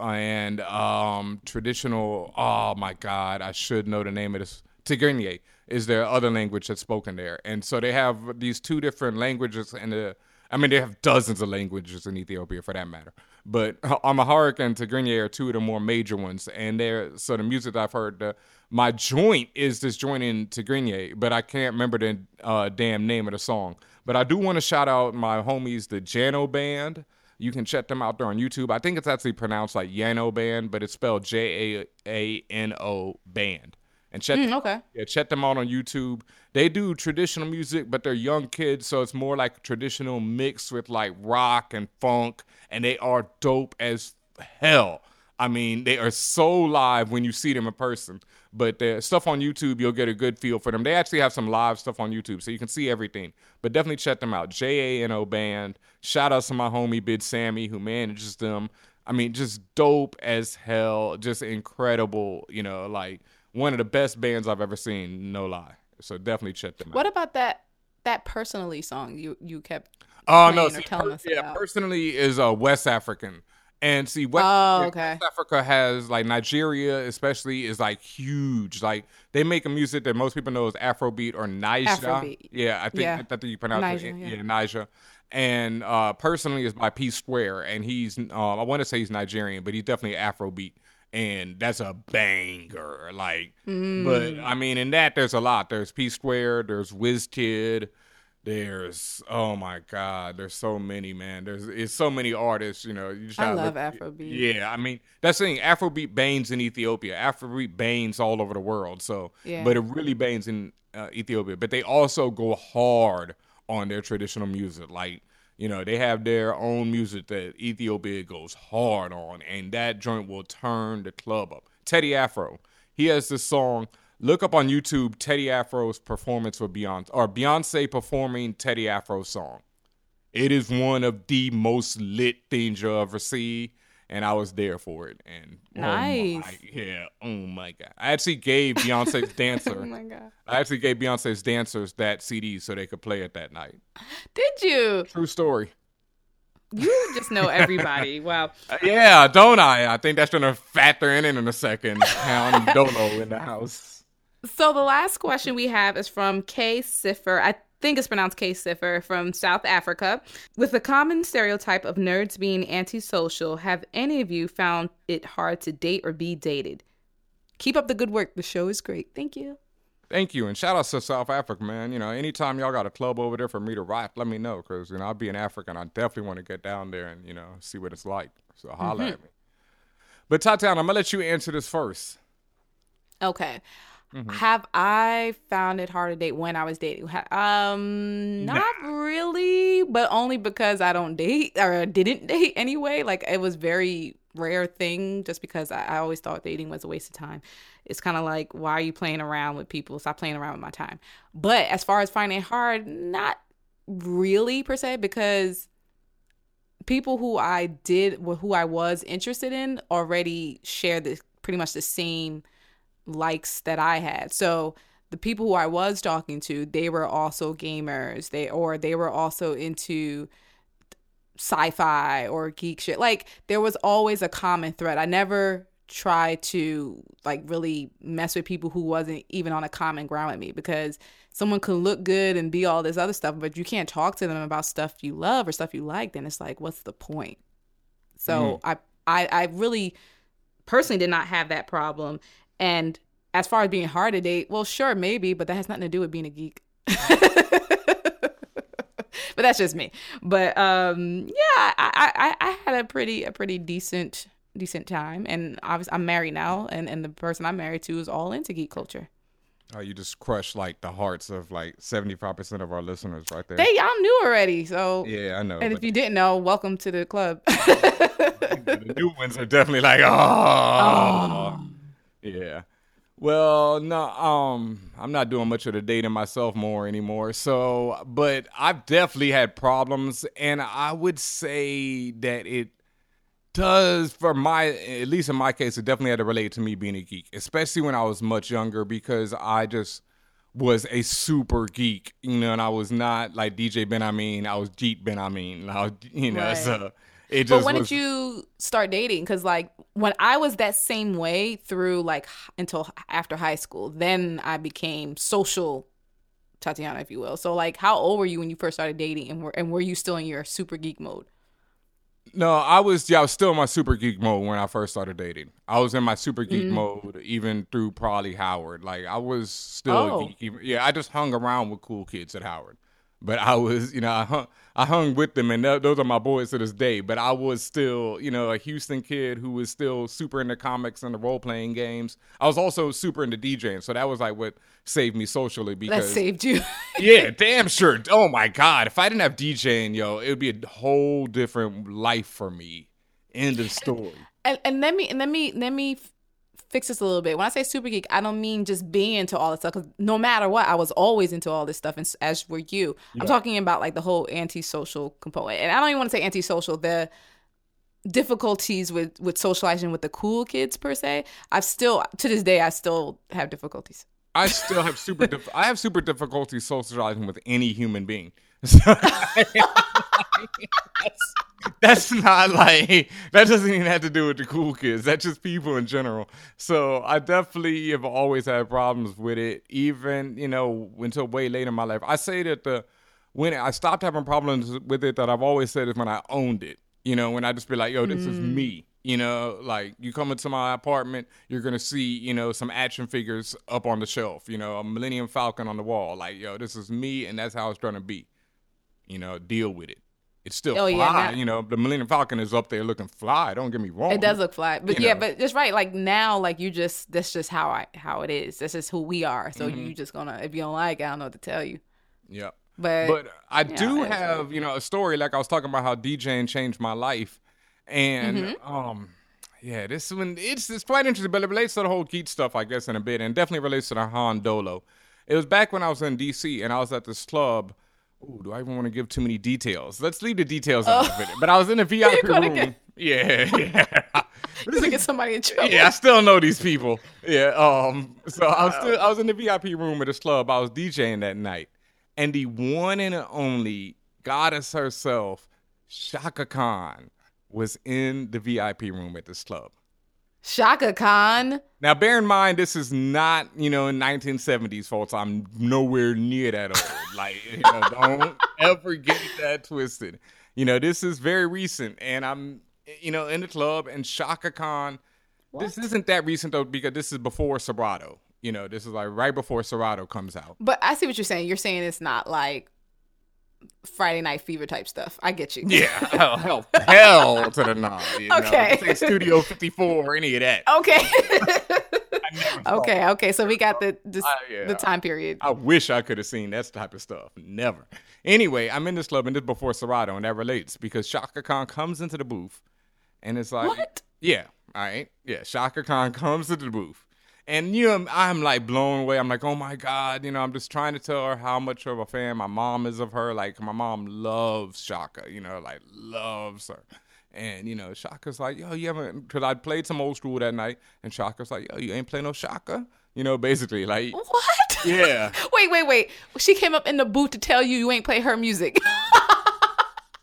and um traditional. Oh my God, I should know the name of this. Tigrinya is their other language that's spoken there, and so they have these two different languages and the. I mean, they have dozens of languages in Ethiopia for that matter. But Amharic and Tigrinya are two of the more major ones. And they're, so the music I've heard, the, my joint is this joint in Tigrinya, but I can't remember the uh, damn name of the song. But I do want to shout out my homies, the Jano Band. You can check them out there on YouTube. I think it's actually pronounced like Yano Band, but it's spelled J A A N O Band. And check Mm, okay. yeah, check them out on YouTube. They do traditional music, but they're young kids, so it's more like traditional mixed with like rock and funk, and they are dope as hell. I mean, they are so live when you see them in person. But the stuff on YouTube, you'll get a good feel for them. They actually have some live stuff on YouTube, so you can see everything. But definitely check them out. J A N O Band. Shout out to my homie Bid Sammy who manages them. I mean, just dope as hell. Just incredible. You know, like one of the best bands I've ever seen. No lie. So definitely check them out. What about that that personally song you you kept Oh no, see, per- yeah, about? personally is uh, West African, and see, West, Oh, okay. West Africa has like Nigeria, especially is like huge. Like they make a music that most people know is Afrobeat or Niger. Afrobeat. Yeah, I think Yeah. I think you pronounce Niger, it. yeah. Yeah, Niger. And uh, personally is by P Square, and he's um, I want to say he's Nigerian, but he's definitely Afrobeat. And that's a banger, like. Mm. But I mean, in that there's a lot. There's P Square. There's WizKid. There's oh my god, there's so many man. There's it's so many artists. You know, you just I love look- Afrobeat. Yeah, I mean that's the thing. Afrobeat banes in Ethiopia. Afrobeat banes all over the world. So, Yeah. but it really banes in uh, Ethiopia. But they also go hard on their traditional music. Like you know, they have their own music that Ethiopia goes hard on, and that joint will turn the club up. Teddy Afro, he has this song. Look up on YouTube Teddy Afro's performance for Beyonce, or Beyonce performing Teddy Afro's song. It is one of the most lit things you'll ever see, and I was there for it. And oh my- Nice. yeah, oh my god! I actually gave Beyonce's dancer. Oh my god. I actually gave Beyonce's dancers that CD so they could play it that night. Did you? True story. You just know everybody. Wow. Uh, yeah, don't I? I think that's gonna factor in in a second. Pound Dolo in the house. So the last question we have is from K Siffer. I think it's pronounced K Siffer from South Africa. With the common stereotype of nerds being antisocial, have any of you found it hard to date or be dated? Keep up the good work. The show is great. Thank you. Thank you, and shout out to South Africa, man. You know, anytime y'all got a club over there for me to rock, let me know, cause you know I'll be in Africa, and I definitely want to get down there and you know see what it's like. So holla mm-hmm. at me. But Tatiana, I'm gonna let you answer this first. Okay. Have I found it hard to date when I was dating? Um, not really, but only because I don't date or didn't date anyway. Like it was very rare thing just because I, I always thought dating was a waste of time. It's kind of like, why are you playing around with people? Stop playing around with my time. But as far as finding it hard, not really per se, because people who I did, who I was interested in, already shared the pretty much the same likes that I had. So the people who I was talking to, they were also gamers. They or they were also into sci-fi or geek shit. Like there was always a common thread. I never tried to like really mess with people who wasn't even on a common ground with me because someone could look good and be all this other stuff, but you can't talk to them about stuff you love or stuff you like, then it's like what's the point? So mm-hmm. I I I really personally did not have that problem. And as far as being hard to date, well, sure, maybe, but that has nothing to do with being a geek. but that's just me. But um, yeah, I, I I had a pretty a pretty decent decent time, and obviously I'm married now, and and the person I'm married to is all into geek culture. Oh, you just crushed like the hearts of like 75% of our listeners right there. They y'all knew already, so yeah, I know. And if you didn't know, welcome to the club. the new ones are definitely like, oh. Yeah. Well, no, um, I'm not doing much of the dating myself more anymore. So, but I've definitely had problems, and I would say that it does for my at least in my case it definitely had to relate to me being a geek especially when i was much younger because i just was a super geek you know and i was not like dj ben i mean i was jeet ben i mean I was, you know Right. so it But when was, did you start dating? Because like when I was that same way through like until after high school, then I became social Tatiana, if you will. So like, how old were you when you first started dating, and were and were you still in your super geek mode? No, I was yeah, I was still in my super geek mode when I first started dating. I was in my super geek Mm-hmm. mode even through probably Howard. Like I was still Oh. geek. Yeah, I just hung around with cool kids at Howard. But I was, you know, I hung, I hung with them, and th- those are my boys to this day. But I was still, you know, a Houston kid who was still super into comics and the role playing games. I was also super into DJing, so that was like what saved me socially Because That saved you. yeah, damn sure. Oh my god, if I didn't have DJing, yo, it would be a whole different life for me. End of story. and, and let me and let me let me fix this a little bit. When I say super geek, I don't mean just being into all this stuff. Because no matter what, I was always into all this stuff, and as were you. I'm talking about like the whole antisocial component, and I don't even want to say antisocial. The difficulties with with socializing with the cool kids per se. I've still to this day I still have difficulties. I still have super. Dif- I have super difficulty socializing with any human being. So, that's, that's not like that doesn't even have to do with the cool kids. That's just people in general. So I definitely have always had problems with it, even you know until way late in my life. I say that the when I stopped having problems with it, that I've always said is when I owned it. You know, when I just be like, yo, this is mm. me. You know, like you come into my apartment, you're gonna see, you know, some action figures up on the shelf. You know, a Millennium Falcon on the wall. Like, yo, this is me, and that's how it's gonna be. You know, deal with it. It's still Oh, fly. yeah, you know, the Millennium Falcon is up there looking fly. Don't get me wrong. It does look fly, but You yeah, know. but it's right. Like now, like you just that's just how I how it is. That's just who we are. So Mm-hmm. you just gonna if you don't like, it, I don't know what to tell you. Yep. But, But I do it's have, you know, a story like I was talking about how DJing changed my life, and Mm-hmm. um, yeah, this one it's it's quite interesting, but it relates to the whole geek stuff, I guess, in a bit, and definitely relates to the Han Dolo. It was back when I was in DC, and I was at this club. Ooh, do I even want to give too many details? Let's leave the details out of it. But I was in a VIP gonna room. get- Yeah, yeah. This to get somebody in trouble. yeah, I still know these people. Yeah. Um. So I was still I was in the VIP room at this club. I was DJing that night, and the one and only goddess herself, Chaka Khan was in the VIP room at this club. Chaka Khan. Now, bear in mind, this is not, you know, in 1970s, folks. I'm nowhere near that old. like, you know, don't ever get that twisted. You know, this is very recent, and I'm, you know, in the club, and Chaka Khan. This isn't that recent though, because this is before Serato. You know, this is like right before Serato comes out. But I see what you're saying. You're saying it's not like Friday Night Fever type stuff. I get you. Yeah, hell, hell, hell to the no. You know? Okay. Studio 54 or any of that. Okay. okay. Okay. So we got the this, yeah. the time period. I wish I could have seen that type of stuff. Never. Anyway, I'm in this club and this before Serato, and that relates because Chaka Khan comes into the booth and it's like, What? Yeah, all right. Yeah, Chaka Khan comes into the booth. And you know, I'm like blown away. I'm like, oh my God, you know, I'm just trying to tell her how much of a fan my mom is of her. Like, my mom loves Chaka, you know, like loves her. And, you know, Chaka's like, yo, you haven't, because I played some old school that night. And Chaka's like, yo, you ain't play no Chaka? You know, basically, like, What? yeah. wait, wait, wait. She came up in the booth to tell you you ain't play her music.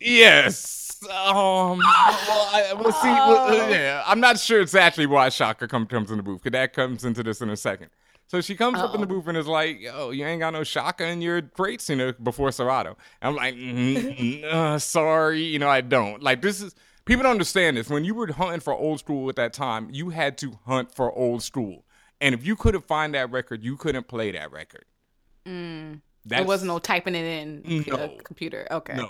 Yes. Um. Well, I, we'll see. Well, yeah, I'm not sure exactly why Chaka come, comes in the booth. Cause that comes into this in a second. So she comes up in the booth and is like, "Yo, you ain't got no Chaka in your greats, you know, before Serato." I'm like, mm, uh, "Sorry, you know, I don't." Like this is people don't understand this. When you were hunting for old school at that time, you had to hunt for old school, and if you couldn't find that record, you couldn't play that record. there That's- wasn't no typing it in No. a computer. Okay. No.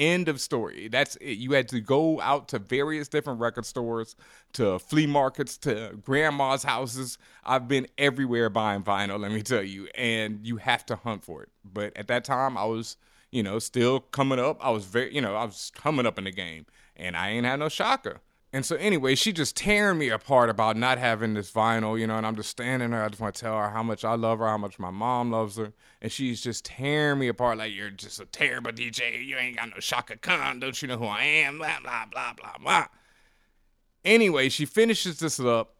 End of story. That's it. You had to go out to various different record stores, to flea markets, to grandma's houses. I've been everywhere buying vinyl, let me tell you, and you have to hunt for it. But at that time, I was, you know, still coming up. I was very, you know, I was coming up in the game, and I ain't had no shocker. And so anyway, she just tearing me apart about not having this vinyl, you know, and I'm just standing there. I just want to tell her how much I love her, how much my mom loves her. And she's just tearing me apart like you're just a terrible DJ. You ain't got no Chaka Khan. Don't you know who I am? Blah, blah, blah, blah, blah. Anyway, she finishes this up.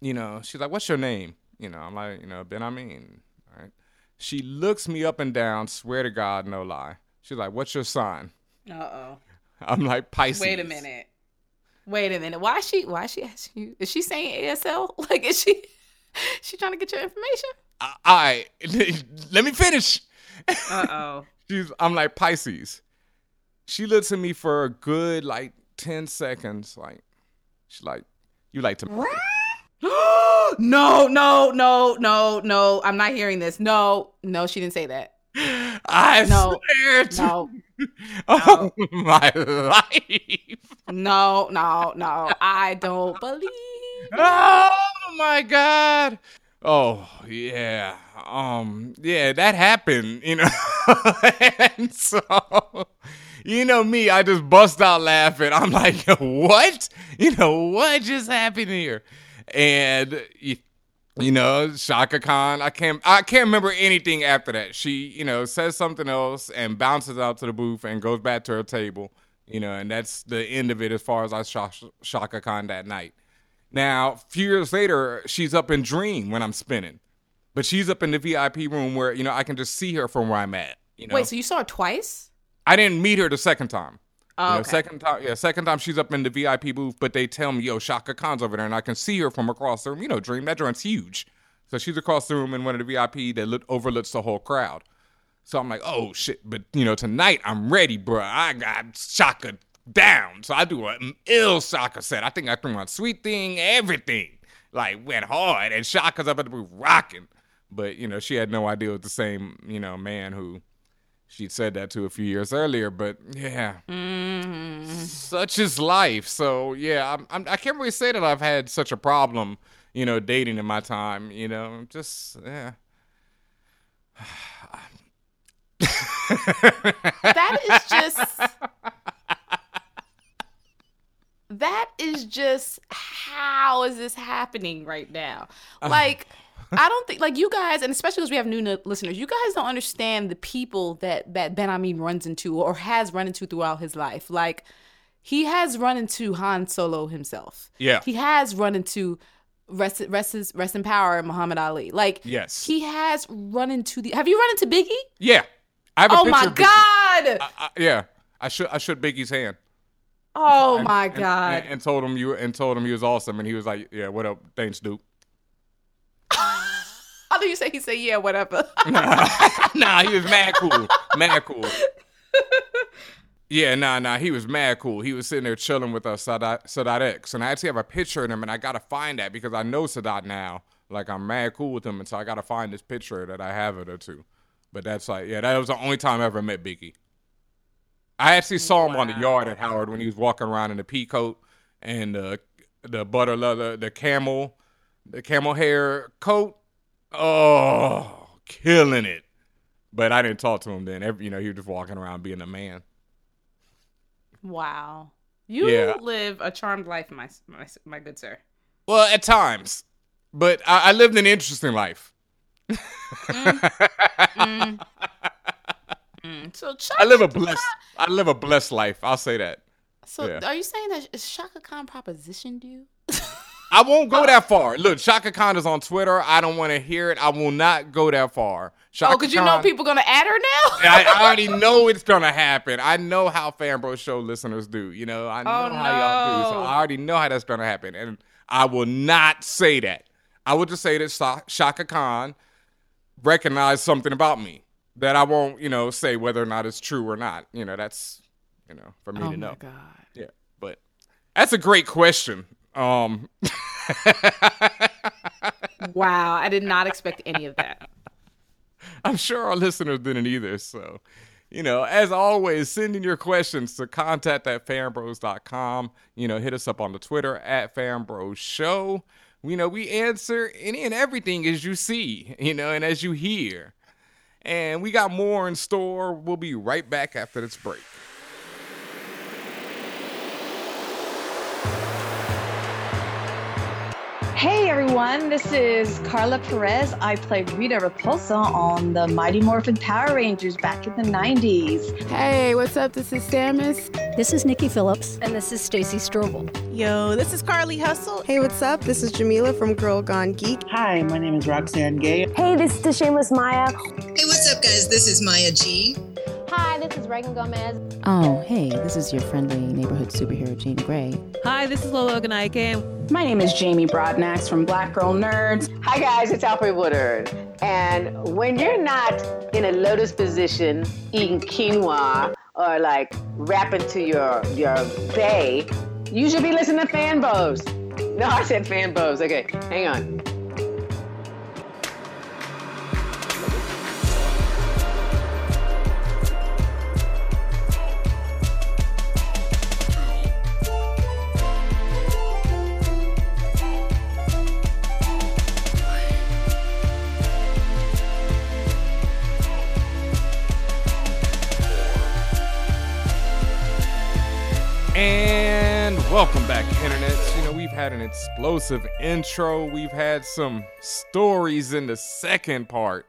You know, she's like, what's your name? You know, I'm like, you know, Benhameen. All right. She looks me up and down, swear to God, no lie. She's like, what's your sign? Uh oh. I'm like, Pisces. Wait a minute. Wait a minute. Why is she? Why is she asking you? Is she saying ASL? Like, is she? She trying to get your information? I, I let me finish. Uh oh. She's I'm like Pisces. She looks at me for a good like 10 seconds. Like she's like, you like to no, no, no, no, no. I'm not hearing this. No, no, she didn't say that. I No. swear to No, oh, my life. No, no, no. I don't believe. Oh my god. Oh yeah. Um yeah, that happened, you know. and so you know me, I just bust out laughing. I'm like, "What? You know what just happened here?" And you, you know, Chaka Khan, I can't I can't remember anything after that. She, you know, says something else and bounces out to the booth and goes back to her table, you know, and that's the end of it as far as I saw Chaka Khan that night. Now, a few years later, she's up in Dream when I'm spinning, but she's up in the VIP room where you know I can just see her from where I'm at. You know, Wait, so you saw her twice? I didn't meet her the second time. Oh, You know, okay. second time, yeah, second time she's up in the VIP booth, but they tell me, yo, Chaka Khan's over there, and I can see her from across the room. You know, Dream, that joint's huge. So she's across the room in one of the VIP that look, overlooks the whole crowd. So I'm like, oh shit, but you know, tonight I'm ready, bro. I got Chaka down. So I do an ill Chaka set. I think I threw my sweet thing, everything. Like went hard, and Chaka's up at the booth rocking. But you know, she had no idea it was the same, you know, man who she'd said that to a few years earlier. But yeah, such is life. So yeah, I'm, I'm, I can't really say that I've had such a problem, you know, dating in my time. You know, just yeah. That is just. that is just how is this happening right now? Uh. Like, I don't think like you guys, and especially because we have new listeners, you guys don't understand the people that that Benhameen runs into or has run into throughout his life. Like, he has run into Han Solo himself. Yeah. he has run into. Rest, rest, rest in power, Muhammad Ali. Like, Yes. he has run into the. Have you run into Biggie? Yeah, I have a Oh my God! I- yeah, I should I shook Biggie's hand. Oh And- my god. And, and told him you and told him he was awesome, and he was like, "Yeah, what up? Thanks, Duke." How do you say he said yeah, whatever? nah, he was mad cool, mad cool. Yeah, nah, nah, he was mad cool. He was sitting there chilling with us, Sadat, Sadat X, and I actually have a picture of him, and I gotta find that because I know Sadat now. Like I'm mad cool with him, and so I gotta find this picture that I have of it too. But that's like, yeah, that was the only time I ever met Biggie. I actually saw him on the yard at Howard when he was walking around in the pea coat and the the butter leather, the camel, the camel hair coat. Oh, killing it. But I didn't talk to him then. Every, you know, he was just walking around being a man. wow. You Yeah. live a charmed life, my my, my good sir. Well, at times, but I, I lived an interesting life. Mm, So I live a blessed. I live a blessed life. I'll say that. so yeah. are you saying that Chaka Khan propositioned you? I won't go that far. Look, Chaka Khan is on Twitter. I don't want to hear it. I will not go that far. Chaka oh, because you know people gonna add her now. I, I already know it's gonna happen. I know how Fanbro Show listeners do. You know, I know Oh, how y'all do. So. I already know how that's gonna happen, and I will not say that. I will just say that Chaka Khan recognized something about me that I won't, you know, say whether or not it's true or not. You know, that's you know for me oh to my know. god. Yeah, but that's a great question. Um, Wow, I did not expect any of that. I'm sure our listeners didn't either. So, you know, as always, send in your questions to contact at fanbros.com. You know, hit us up on the Twitter at fanbros show. You know, we answer any and everything as you see, you know, and as you hear. And we got more in store. We'll be right back after this break. Hey everyone, this is Carla Perez. I played Rita Repulsa on the Mighty Morphin Power Rangers back in the 90s. Hey, what's up? This is Samus. This is Nikki Phillips. And this is Stacy Strobel. Yo, this is Carly Hustle. Hey, what's up? This is Jamila from Girl Gone Geek. Hi, my name is Roxane Gay. Hey, this is the Shameless Maya. Hey, what's up, guys? This is Maya G. Hi, this is Reagan Gomez. Oh, hey, this is your friendly neighborhood superhero, Jean Grey. Hi, this is Lola Ogunnaike. My name is Jamie Broadnax from Black Girl Nerds. Hi, guys, it's Alfre Woodard. And when you're not in a lotus position eating quinoa or like rapping to your, your bay, you should be listening to fanbos. No, I said fanbos. Okay, hang on. Welcome back, Internet. You know, we've had an explosive intro. We've had some stories in the second part.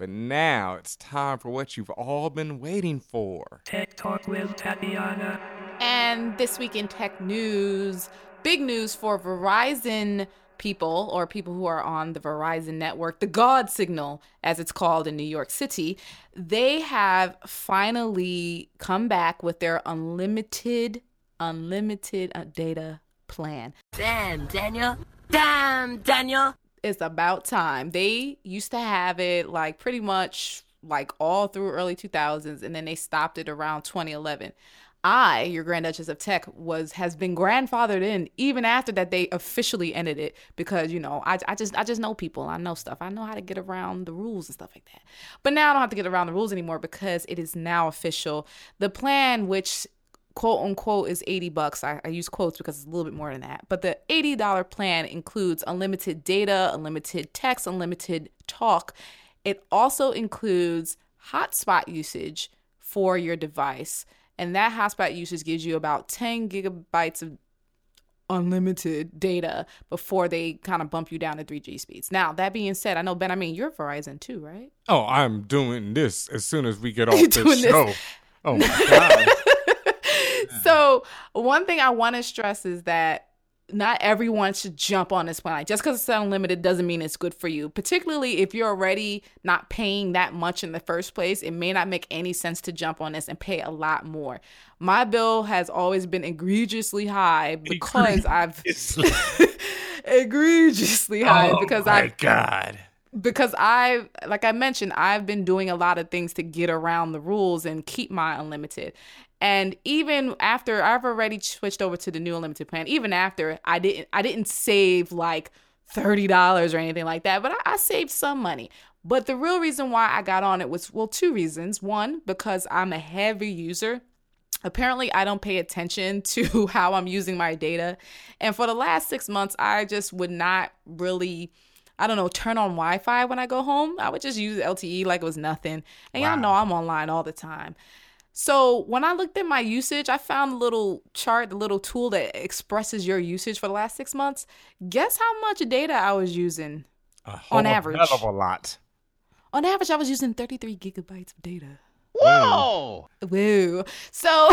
But now it's time for what you've all been waiting for. Tech Talk with Tatiana. And this week in tech news, big news for Verizon people or people who are on the Verizon network, the God signal, as it's called in New York City. They have finally come back with their unlimited, unlimited uh, data plan. Damn, Daniel. Damn, Daniel. It's about time. They used to have it like pretty much like all through early 2000s and then they stopped it around 2011. I, your Grand Duchess of Tech, was has been grandfathered in even after that they officially ended it because you know I, I just I just know people I know stuff I know how to get around the rules and stuff like that. But now I don't have to get around the rules anymore because it is now official. The plan, which quote unquote is 80 bucks. I, I, use quotes because it's a little bit more than that. But the $80 plan includes unlimited data, unlimited text, unlimited talk. It also includes hotspot usage for your device. And that hotspot usage gives you about 10 gigabytes of unlimited data before they kind of bump you down to 3G speeds. Now, that being said, I know Ben, I mean, you're Verizon too, right? Oh, I'm doing this as soon as we get off this doing this. show. Oh my god. Mm. so one thing I want to stress is that not everyone should jump on this plan. Just because it's unlimited doesn't mean it's good for you. Particularly if you're already not paying that much in the first place, it may not make any sense to jump on this and pay a lot more. My bill has always been egregiously high because I've egregiously high oh because my I've God. because I like I mentioned I've been doing a lot of things to get around the rules and keep my unlimited. And even after I've already switched over to the new unlimited plan, even after I didn't I didn't save like $30 or anything like that, but I, I saved some money. But the real reason why I got on it was well, two reasons. One, because I'm a heavy user apparently I don't pay attention to how I'm using my data. And for the last six months, I just would not really, I don't know, turn on Wi Fi when I go home. I would just use LTE like it was nothing. And wow. y'all know I'm online all the time. So when I looked at my usage, I found a little chart, the little tool that expresses your usage for the last six months. Guess how much data I was using on average? Hell of a lot. On average, I was using 33 gigabytes of data. Whoa! Woo. So,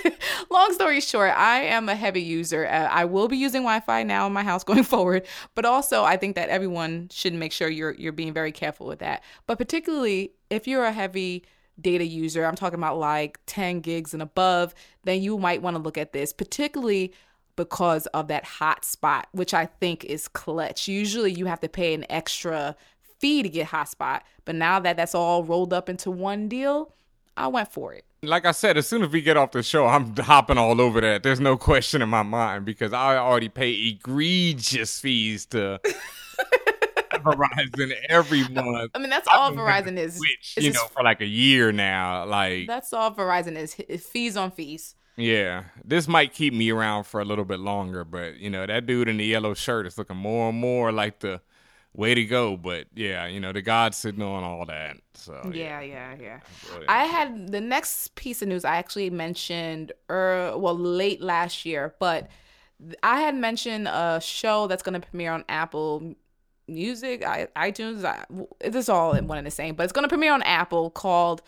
long story short, I am a heavy user. Uh, I will be using Wi-Fi now in my house going forward, but also I think that everyone should make sure you're you're being very careful with that. But particularly if you're a heavy data user, I'm talking about like 10 gigs and above, then you might want to look at this, particularly because of that hotspot, which I think is clutch. Usually you have to pay an extra fee to get hotspot, but now that that's all rolled up into one deal, I went for it. Like I said, as soon as we get off the show, I'm hopping all over that. There's no question in my mind because I already pay egregious fees to Verizon every month. I mean, that's all Verizon is. Switch, you know, for like a year now. Like that's all Verizon is. Fees on fees. Yeah, this might keep me around for a little bit longer, but you know that dude in the yellow shirt is looking more and more like the way to go. But yeah, you know, the God signal and all that. So yeah, yeah, yeah. yeah. I had the next piece of news I actually mentioned, er, well, late last year, but I had mentioned a show that's going to premiere on Apple Music, iTunes. I, this is all in one and the same, but it's going to premiere on Apple called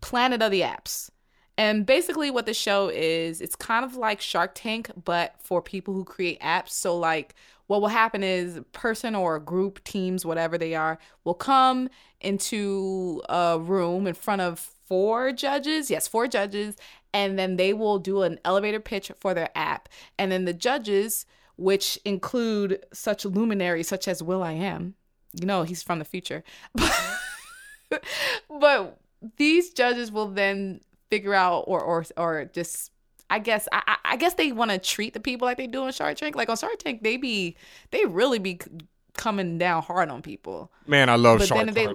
Planet of the Apps. And basically, what the show is, it's kind of like Shark Tank, but for people who create apps. So, like, what will happen is person or group, teams, whatever they are, will come into a room in front of four judges. Yes, four judges. And then they will do an elevator pitch for their app. And then the judges, which include such luminaries such as will.i.am. you know, he's from the future. but these judges will then figure out or or or just I guess I, I guess they want to treat the people like they do on Shark Tank. Like on Shark Tank, they be they really be coming down hard on people. Man, I love but Shark Tank. They, I,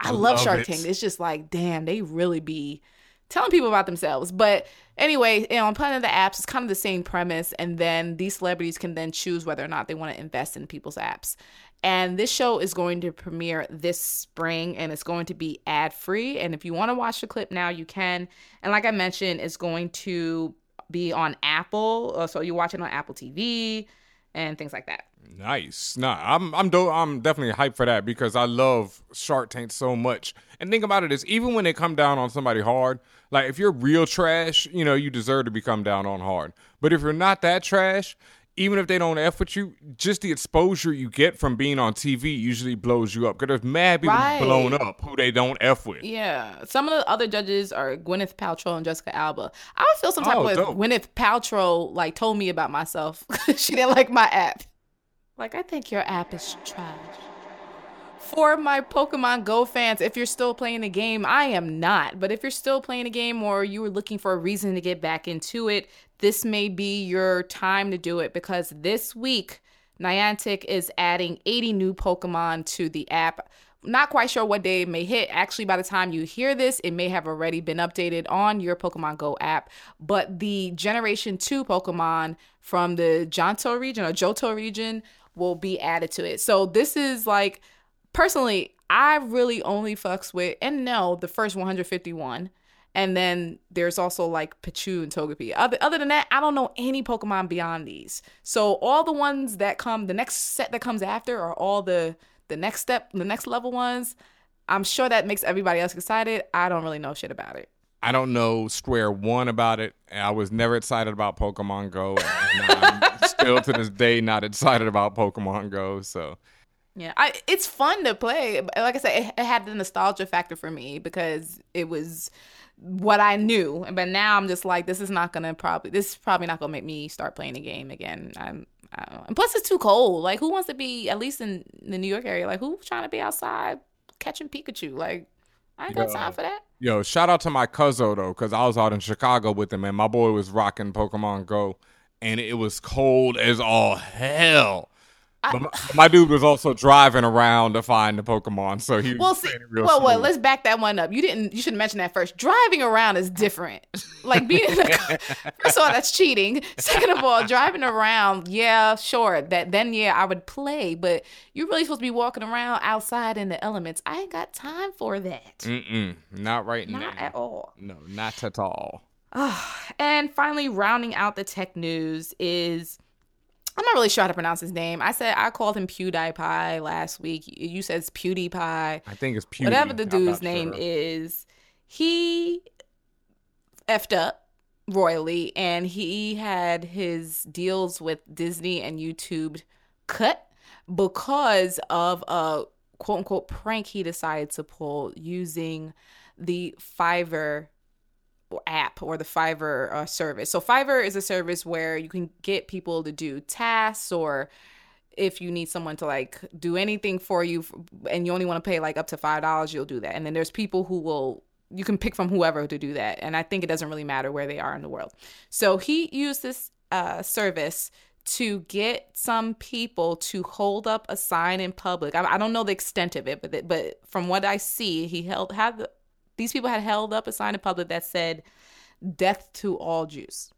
I love, love Shark it. Tank. It's just like, damn, they really be telling people about themselves. But anyway, you know, on Planet of the Apps, it's kind of the same premise. And then these celebrities can then choose whether or not they want to invest in people's apps. And this show is going to premiere this spring and it's going to be ad free. And if you want to watch the clip now, you can. And like I mentioned, it's going to be on Apple. Uh, so you watch it on Apple TV and things like that. Nice. Nah, I'm I'm do- I'm definitely hyped for that because I love Shark Tank so much. And think about it is even when they come down on somebody hard, like if you're real trash, you know, you deserve to be come down on hard. But if you're not that trash, even if they don't F with you, just the exposure you get from being on TV usually blows you up. Because there's mad people right. blown up who they don't F with. Yeah. Some of the other judges are Gwyneth Paltrow and Jessica Alba. I would feel some type oh, of way Gwyneth Paltrow like told me about myself. she didn't like my app. Like, I think your app is trash. For my Pokemon Go fans, if you're still playing the game, I am not. But if you're still playing the game or you were looking for a reason to get back into it, this may be your time to do it because this week Niantic is adding 80 new Pokemon to the app. Not quite sure what day it may hit. Actually, by the time you hear this, it may have already been updated on your Pokemon Go app. But the Generation 2 Pokemon from the Johto region or Johto region will be added to it. So this is like personally, I really only fucks with and no, the first 151 and then there's also like Pichu and Togepi. Other other than that, I don't know any Pokemon beyond these. So all the ones that come, the next set that comes after, are all the the next step, the next level ones. I'm sure that makes everybody else excited. I don't really know shit about it. I don't know square one about it. I was never excited about Pokemon Go, and I'm still to this day not excited about Pokemon Go. So yeah, I, it's fun to play. Like I said, it, it, had the nostalgia factor for me because it was what I knew. But now I'm just like, this is not gonna probably, this is probably not gonna make me start playing the game again. I'm, and plus it's too cold. Like, who wants to be at least in the New York area? Like, who's trying to be outside catching Pikachu? Like, I ain't got time for that. Yo, shout out to my cousin though, because I was out in Chicago with him, and my boy was rocking Pokemon Go, and it was cold as all hell. But my, my, dude was also driving around to find the Pokemon, so he well, see, well, well, let's back that one up. You didn't. You shouldn't mention that first. Driving around is different. Like being in the first of all, that's cheating. Second of all, driving around, yeah, sure. That then, yeah, I would play. But you're really supposed to be walking around outside in the elements. I ain't got time for that. Mm-mm, not right not now. Not at all. No, not at all. and finally, rounding out the tech news is I'm not really sure how to pronounce his name. I said I called him PewDiePie last week. You said it's PewDiePie. I think it's Pewdie. Whatever the dude's name sure. is, he effed up royally, and he had his deals with Disney and YouTube cut because of a quote unquote prank he decided to pull using the Fiverr app or the Fiverr uh, service. So Fiverr is a service where you can get people to do tasks or if you need someone to like do anything for you and you only want to pay like up to $5, you'll do that. And then there's people who will you can pick from whoever to do that. And I think it doesn't really matter where they are in the world. So he used this uh, service to get some people to hold up a sign in public. I, I don't know the extent of it, but but from what I see, he held had the, these people had held up a sign in public that said death to all Jews.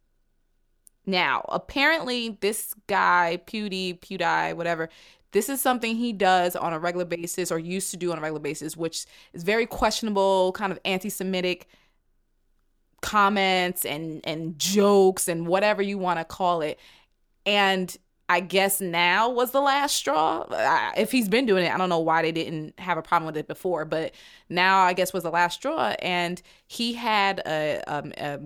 Now, apparently, this guy, Pewdie, Pewdie, whatever, this is something he does on a regular basis or used to do on a regular basis, which is very questionable, kind of anti Semitic comments and, and jokes and whatever you want to call it. And I guess now was the last straw. If he's been doing it, I don't know why they didn't have a problem with it before, but now I guess was the last straw. And he had a, um, a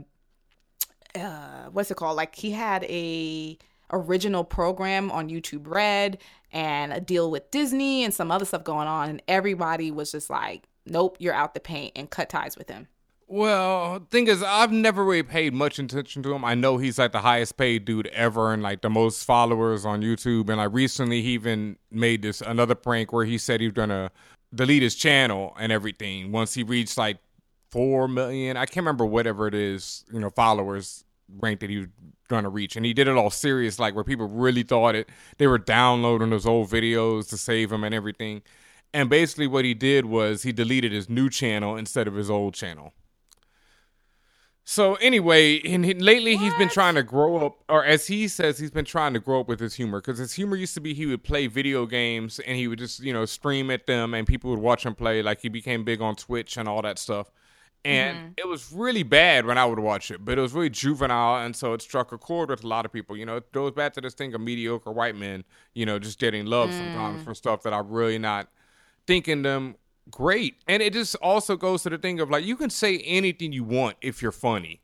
uh, what's it called? Like he had a original program on YouTube Red and a deal with Disney and some other stuff going on, and everybody was just like, "Nope, you're out the paint," and cut ties with him. Well, thing is, I've never really paid much attention to him. I know he's like the highest paid dude ever and like the most followers on YouTube. And like recently, he even made this another prank where he said he was gonna delete his channel and everything once he reached like four million. I can't remember whatever it is, you know, followers rank that he was to reach. And he did it all serious, like where people really thought it. They were downloading those old videos to save him and everything. And basically, what he did was he deleted his new channel instead of his old channel. So anyway, and he, lately what? he's been trying to grow up, or as he says, he's been trying to grow up with his humor. Because his humor used to be he would play video games and he would just you know stream at them, and people would watch him play. Like he became big on Twitch and all that stuff. And mm-hmm. it was really bad when I would watch it, but it was really juvenile, and so it struck a chord with a lot of people. You know, it goes back to this thing of mediocre white men, you know, just getting love mm. sometimes for stuff that I'm really not thinking them great. And it just also goes to the thing of like you can say anything you want if you're funny.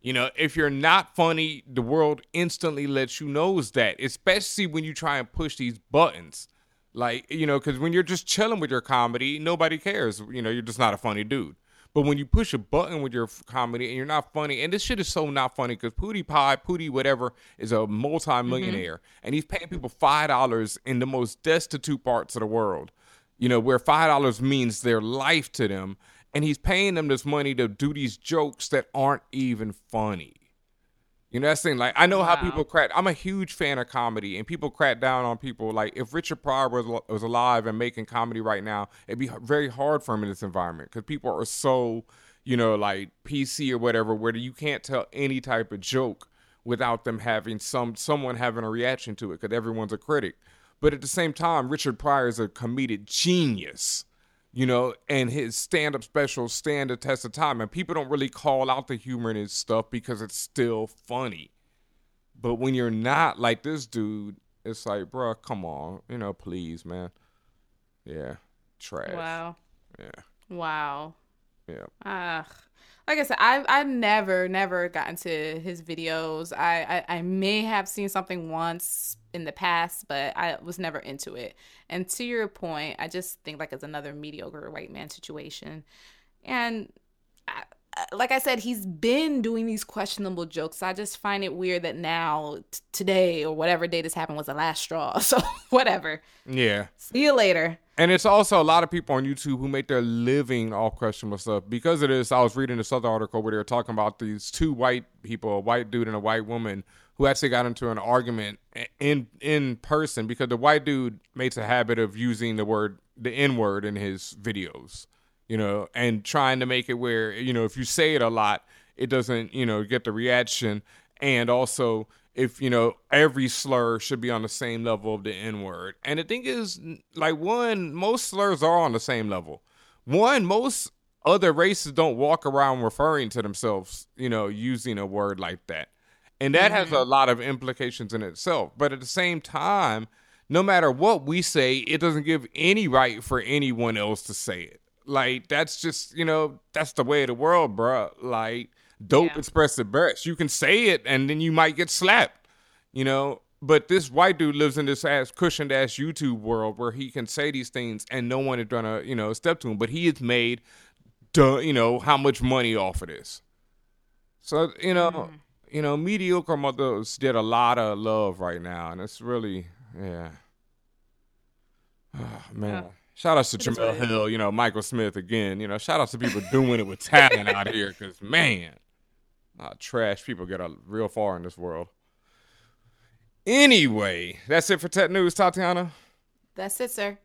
You know, if you're not funny, the world instantly lets you knows that, especially when you try and push these buttons. Like, you know, because when you're just chilling with your comedy, nobody cares. You know, you're just not a funny dude. But when you push a button with your comedy and you're not funny, and this shit is so not funny because PewDiePie, Pootie, whatever, is a multi-millionaire, mm-hmm. and he's paying people five dollars in the most destitute parts of the world you know, where five dollars means their life to them, and he's paying them this money to do these jokes that aren't even funny. You know, that's the thing. Like, I know wow. how people crack. I'm a huge fan of comedy, and people crack down on people. Like, if Richard Pryor was was alive and making comedy right now, it'd be very hard for him in this environment because people are so, you know, like PC or whatever, where you can't tell any type of joke without them having some someone having a reaction to it because everyone's a critic. But at the same time, Richard Pryor is a comedic genius, you know, and his stand up specials stand the test of time. And people don't really call out the humor in his stuff because it's still funny. But when you're not like this dude, it's like, bro, come on, you know, please, man. Yeah, trash. Wow. Yeah. Wow. Yeah. Ah, like I said, I've I've never never gotten to his videos. I, I I may have seen something once in the past, but I was never into it. And to your point, I just think like it's another mediocre white man situation, and. I, Uh, like I said, he's been doing these questionable jokes. I just find it weird that now, t- today, or whatever day this happened was the last straw. So, whatever. Yeah. See you later. And it's also a lot of people on YouTube who make their living off questionable stuff. Because of this, I was reading this other article where they were talking about these two white people, a white dude and a white woman, who actually got into an argument in in person because the white dude makes a habit of using the word the N word in his videos you know, and trying to make it where, you know, if you say it a lot, it doesn't, you know, get the reaction. And also, if, you know, every slur should be on the same level of the N word. And the thing is, like, one, most slurs are on the same level. One, most other races don't walk around referring to themselves, you know, using a word like that. And that mm-hmm. has a lot of implications in itself. But at the same time, no matter what we say, it doesn't give any right for anyone else to say it. Like that's just you know that's the way of the world, bro. Like dope yeah. expressive best. You can say it and then you might get slapped, you know. But this white dude lives in this ass cushioned ass YouTube world where he can say these things and no one is gonna you know step to him. But he has made, duh, you know how much money off of this. So you know, mm. you know, mediocre mothers get a lot of love right now, and it's really yeah. Oh, man. Shout out to Jemele Hill, you know, Michael Smith again. You know, shout out to people doing it with talent out here because, man, trash people get a real far in this world. Anyway, that's it for Tech News, Tatiana. That's it, sir.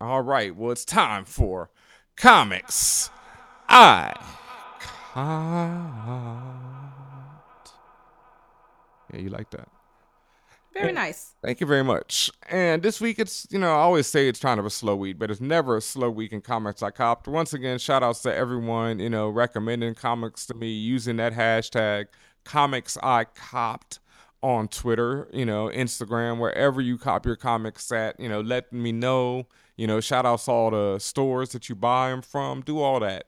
All right. Well, it's time for Comics I Copped. Yeah, you like that? Very nice. Thank you very much. And this week, it's, you know, I always say it's kind of a slow week, but it's never a slow week in comics I copped. Once again, shout outs to everyone, you know, recommending comics to me using that hashtag comics I copped on Twitter, you know, Instagram, wherever you cop your comics at, you know, letting me know, you know, shout outs to all the stores that you buy them from, do all that.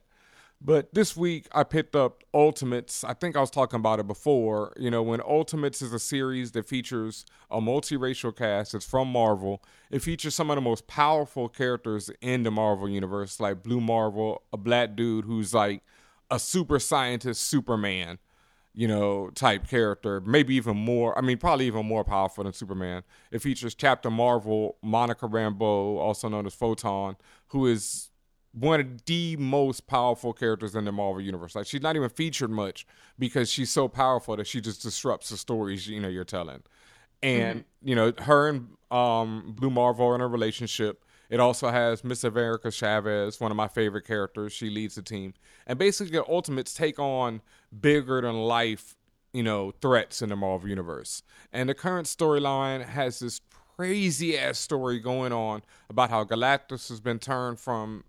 But this week I picked up Ultimates. I think I was talking about it before. You know, when Ultimates is a series that features a multiracial cast, it's from Marvel. It features some of the most powerful characters in the Marvel universe, like Blue Marvel, a black dude who's like a super scientist, Superman, you know, type character. Maybe even more. I mean, probably even more powerful than Superman. It features Captain Marvel, Monica Rambeau, also known as Photon, who is one of the most powerful characters in the Marvel universe. Like she's not even featured much because she's so powerful that she just disrupts the stories you know you're telling. And mm-hmm. you know her and um, Blue Marvel are in a relationship. It also has Miss America Chavez, one of my favorite characters. She leads the team, and basically the Ultimates take on bigger than life, you know, threats in the Marvel universe. And the current storyline has this crazy ass story going on about how Galactus has been turned from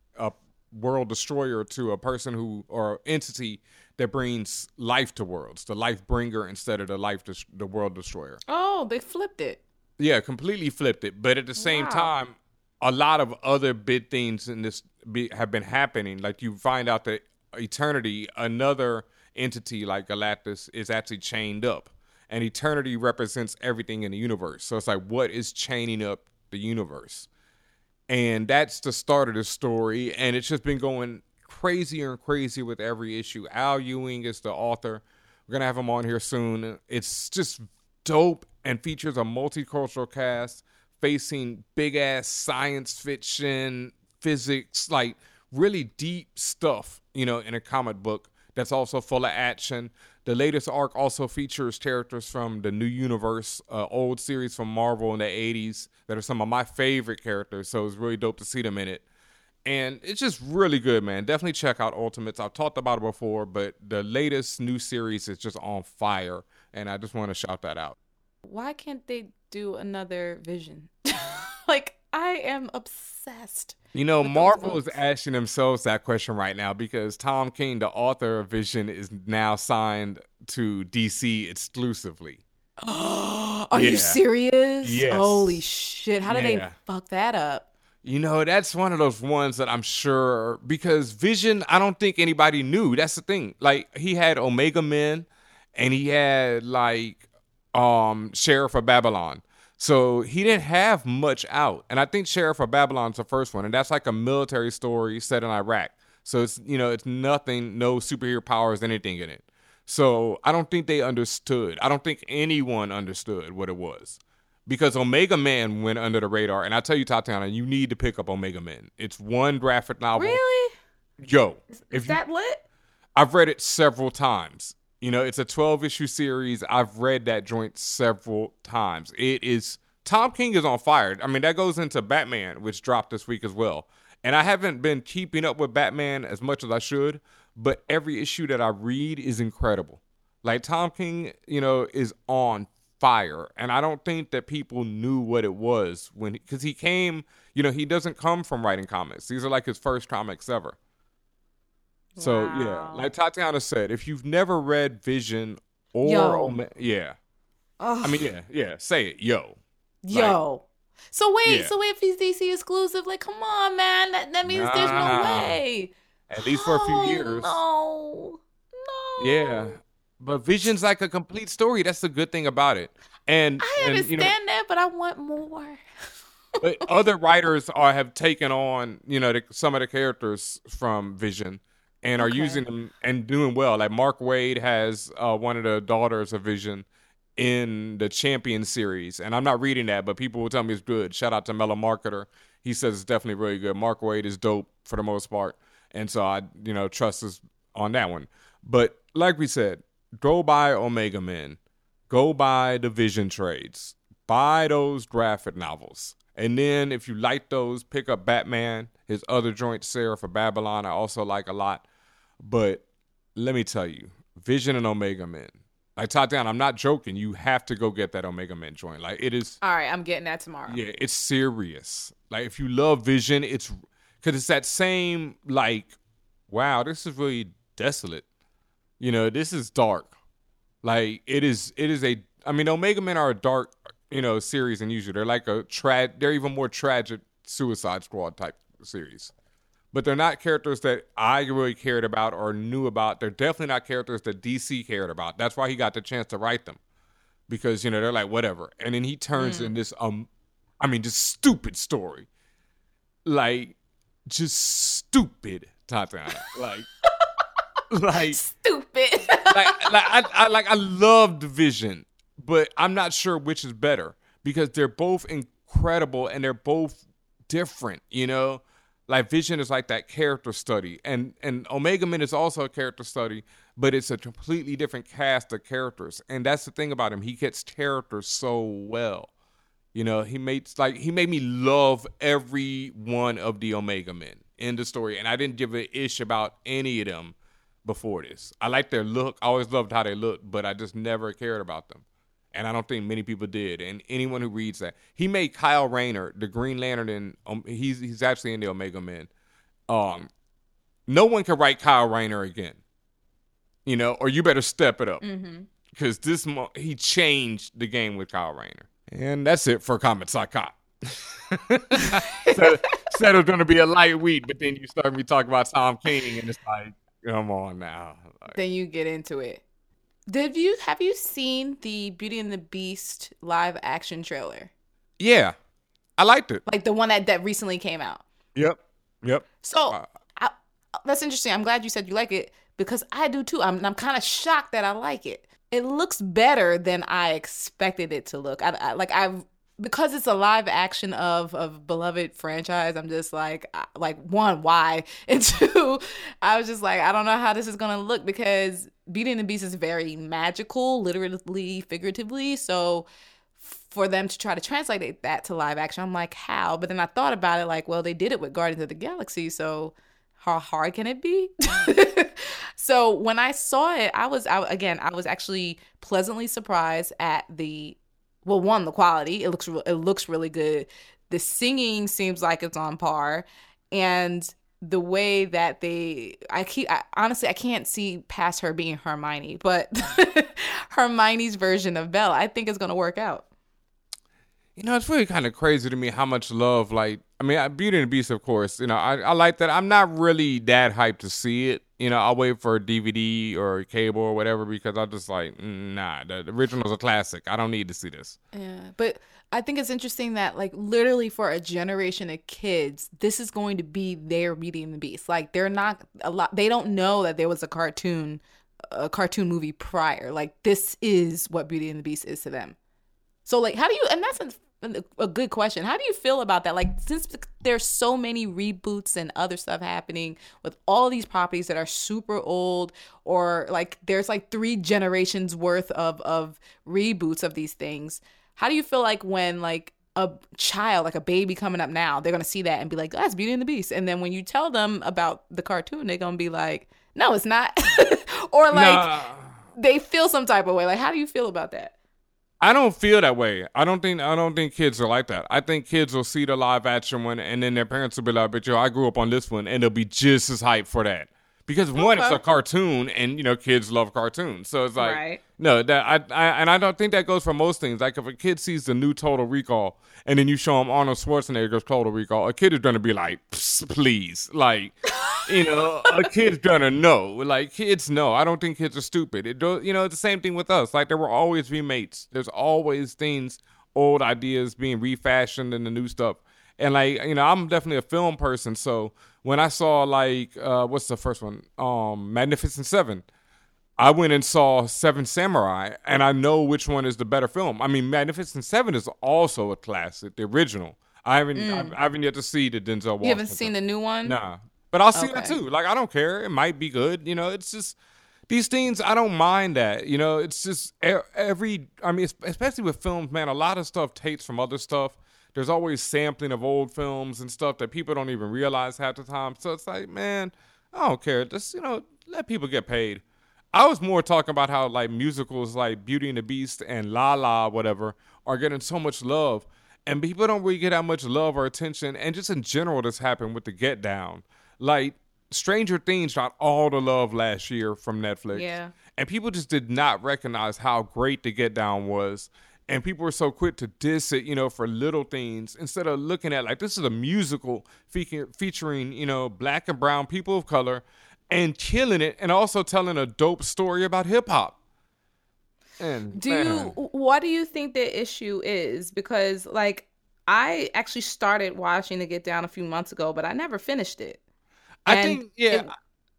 world destroyer to a person who or entity that brings life to worlds, the life bringer instead of the life des- the world destroyer. Oh, they flipped it. Yeah, completely flipped it. But at the same wow. time, a lot of other big things in this be, have been happening. Like you find out that Eternity, another entity like Galactus, is actually chained up, and Eternity represents everything in the universe. So it's like, what is chaining up the universe? And that's the start of the story. And it's just been going crazier and crazier with every issue. Al Ewing is the author. We're to have him on here soon. It's just dope and features a multicultural cast facing big ass science fiction, physics, like really deep stuff, you know, in a comic book that's also full of action. The latest arc also features characters from the New Universe, uh, old series from Marvel in the 80s that are some of my favorite characters. So it's really dope to see them in it. And it's just really good, man. Definitely check out Ultimates. I've talked about it before, but the latest new series is just on fire. And I just want to shout that out. Why can't they do another vision? like, I am obsessed. You know, Marvel is asking themselves that question right now because Tom King, the author of Vision, is now signed to DC exclusively. Are yeah. you serious? Yes. Holy shit. How did yeah. they fuck that up? You know, that's one of those ones that I'm sure because Vision, I don't think anybody knew. That's the thing. Like he had Omega Men and he had like um Sheriff of Babylon. So he didn't have much out. And I think Sheriff of Babylon's the first one, and that's like a military story set in Iraq. So it's you know, it's nothing, no superhero powers, anything in it. So I don't think they understood. I don't think anyone understood what it was because Omega Man went under the radar. And I tell you, Tatiana, you need to pick up Omega Man. It's one graphic novel. Really? Yo, Is if you, that lit? I've read it several times. You know, it's a 12 issue series. I've read that joint several times. It is Tom King is on fire. I mean, that goes into Batman, which dropped this week as well. And I haven't been keeping up with Batman as much as I should, but every issue that I read is incredible. Like Tom King, you know, is on fire. And I don't think that people knew what it was when because he came, you know, he doesn't come from writing comics. These are like his first comics ever. So yeah, like Tatiana said, if you've never read Vision or Yo. Ome- yeah, Ugh. I mean yeah, yeah, say it, yo. Yo. so wait, yeah. so wait, if he's DC exclusive, like, come on, man. That that means there's no way. At least for a few Oh, years. No. Yeah. But Vision's like a complete story. That's the good thing about it. And I and, understand you know, that, but I want more. but other writers are have taken on you know the, some of the characters from Vision and are Okay. using them and doing well. Like Mark Waid has uh, one of the daughters of Vision in the Champion series, and I'm not reading that, but people will tell me it's good. Shout out to Mellow Marketer. He says it's definitely really good. Mark Waid is dope for the most part, and so I you know trust us on that one. But like we said, go buy Omega Men, go buy the Vision trades, buy those graphic novels. And then if you like those, pick up Batman, his other joint, Sheriff of Babylon. I also like a lot. But let me tell you, Vision and Omega Men. Like top down, I'm not joking. You have to go get that Omega Men joint. Like it is All right, I'm getting that tomorrow. yeah, it's serious. Like if you love Vision, it's because it's that same like, wow, this is really desolate. You know, this is dark. Like it is. It is a. I mean, Omega Men are a dark, you know, series, and usually they're like a tra. They're even more tragic Suicide Squad type series. But they're not characters that I really cared about or knew about. They're definitely not characters that DC cared about. That's why he got the chance to write them because you know they're like whatever and then he turns Mm. in this um i mean just stupid story like just stupid tatiana like like Stupid. like, like I, I like I love Division, but I'm not sure which is better because they're both incredible and they're both different. You know, like Vision is like that character study, and and Omega Man is also a character study, but it's a completely different cast of characters, and that's the thing about him. He gets characters so well. You know, he makes like he made me love every one of the Omega Men in the story, and I didn't give a ish about any of them before this. I like their look. I always loved how they looked, but I just never cared about them. And I don't think many people did. And anyone who reads that, he made Kyle Rayner, the Green Lantern, and um, he's he's actually in the Omega Men. Um, no one can write Kyle Rayner again. You know, or you better step it up Mm-hmm. because this mo- he changed the game with Kyle Rayner. And that's it for comments I caught. said, said it was going to be a light week, but then you start me talking about Tom King, and it's like, come on now. Like, Then you get into it. Did you have you seen the Beauty and the Beast live action trailer? yeah, I liked it. Like the one that, that recently came out. Yep, yep. So uh, I, that's interesting. I'm glad you said you like it because I do too. I'm I'm kind of shocked that I like it. It looks better than I expected it to look. I, I like I've because it's a live action of of beloved franchise. I'm just like like one why and two I was just like I don't know how this is gonna look because Beauty and the Beast is very magical, literally, figuratively. So for them to try to translate that to live action, I'm like, how? But then I thought about it like, well, they did it with Guardians of the Galaxy, so how hard can it be? so when I saw it, I was I, again, I was actually pleasantly surprised at the well, one, the quality. It looks it looks really good. The singing seems like it's on par, and the way that they I keep I, honestly I can't see past her being Hermione, but Hermione's version of Belle I think is going to work out. you know, it's really kind of crazy to me how much love, like, I mean, Beauty and the Beast, of course, you know, I, I like that. I'm not really that hyped to see it. You know, I'll wait for a DVD or cable or whatever because I'm just like, mm, nah, the original's a classic. I don't need to see this. Yeah, but I think it's interesting that like literally for a generation of kids, this is going to be their Beauty and the Beast. Like they're not a lot. They don't know that there was a cartoon, a cartoon movie prior. Like this is what Beauty and the Beast is to them. So like, how do you? And that's a, a good question. How do you feel about that? Like since there's so many reboots and other stuff happening with all these properties that are super old, or like there's like three generations worth of of reboots of these things. How do you feel like when like a child, like a baby coming up now, they're gonna see that and be like, oh, "That's Beauty and the Beast," and then when you tell them about the cartoon, they're gonna be like, "No, it's not," or like Nah. they feel some type of way. Like, how do you feel about that? I don't feel that way. I don't think I don't think kids are like that. I think kids will see the live action one and then their parents will be like, "But yo, I grew up on this one," and they'll be just as hyped for that. Because one, it's a cartoon, and you know kids love cartoons, so it's like Right. no. That I, I and I don't think that goes for most things. Like if a kid sees the new Total Recall, and then you show him Arnold Schwarzenegger's Total Recall, a kid is gonna be like, "Please," like you know, a kid's gonna know. Like kids know. I don't think kids are stupid. It do, you know, it's the same thing with us. Like there were always remakes. There's always things, old ideas being refashioned in the new stuff. And like you know, I'm definitely a film person. So when I saw like uh, what's the first one, um, Magnificent Seven. I went and saw Seven Samurai, and I know which one is the better film. I mean, Magnificent Seven is also a classic, the original. I haven't, Mm. I haven't yet to see the Denzel. Washington. You haven't seen the new one? Nah, but I'll see that too. Like I don't care. It might be good. You know, it's just these things. I don't mind that. You know, it's just every. I mean, especially with films, man. A lot of stuff takes from other stuff. There's always sampling of old films and stuff that people don't even realize half the time. So it's like, man, I don't care. Just you know, let people get paid. I was more talking about how like musicals like Beauty and the Beast and La La whatever are getting so much love, and people don't really get that much love or attention. And just in general, this happened with the Get Down. Like Stranger Things got all the love last year from Netflix, Yeah. and people just did not recognize how great the Get Down was. And people were so quick to diss it, you know, for little things instead of looking at like this is a musical featuring, featuring you know, black and brown people of color and killing it and also telling a dope story about hip hop. And Do man, you what do you think the issue is? Because like I actually started watching the Get Down a few months ago, but I never finished it. I And think yeah, it-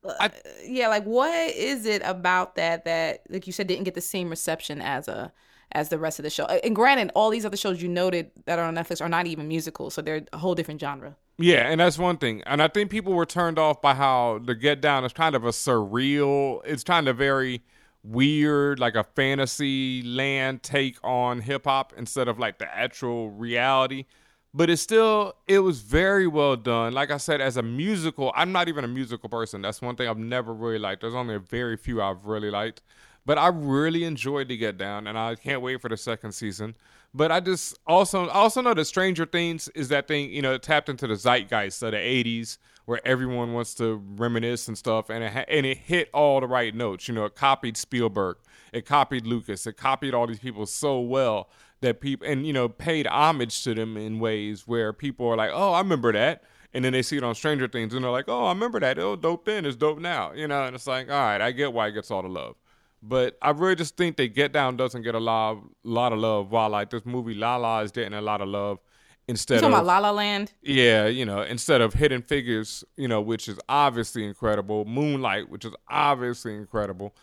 uh, yeah, like what is it about that that like you said didn't get the same reception as a as the rest of the show? And granted, all these other shows you noted that are on Netflix are not even musicals, so they're a whole different genre. Yeah, and that's one thing. And I think people were turned off by how the Get Down is kind of a surreal, it's kind of very weird, like a fantasy land take on hip hop instead of like the actual reality. But it's still, it was very well done. Like I said, as a musical, I'm not even a musical person. That's one thing I've never really liked. There's only a very few I've really liked. But I really enjoyed the Get Down, and I can't wait for the second season. But I just also also know that Stranger Things is that thing you know it tapped into the zeitgeist of the '80s where everyone wants to reminisce and stuff, and it and it hit all the right notes. You know, it copied Spielberg, it copied Lucas, it copied all these people so well that people and you know paid homage to them in ways where people are like, oh, I remember that. And then they see it on Stranger Things and they're like, oh, I remember that. Oh, dope then. It's dope now. You know, and it's like, all right, I get why it gets all the love. But I really just think that Get Down doesn't get a lot, lot of love. While like this movie La La is getting a lot of love You instead talking of about La La Land? yeah, you know, instead of Hidden Figures, you know, which is obviously incredible, Moonlight, which is obviously incredible.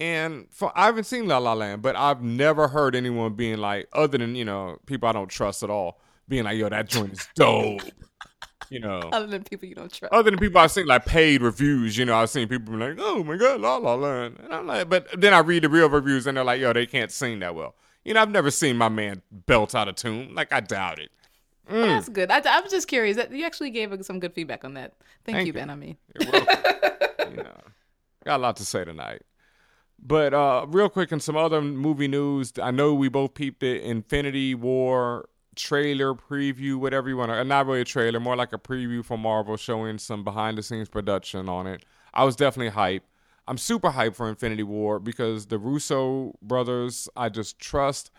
And for I haven't seen La La Land, but I've never heard anyone being like, other than you know people I don't trust at all, being like, "Yo, that joint is dope." You know, Other than people you don't trust. other than people I've seen like paid reviews, you know, I've seen people be like, "Oh my god, La La Land," and I'm like, but then I read the real reviews and they're like, "Yo, they can't sing that well." You know, I've never seen my man belt out of tune. Like I doubt it. Well, that's good. I, was just curious. That you actually gave some good feedback on that. Thank, Thank you, you. Ben. I mean, you know, got a lot to say tonight. But uh, real quick, in some other movie news, I know we both peeped it. Infinity War trailer preview, whatever you want to. Not really a trailer, more like a preview for Marvel, showing some behind the scenes production on it. I was definitely hyped. I'm super hyped for Infinity War because the Russo brothers, I just trust.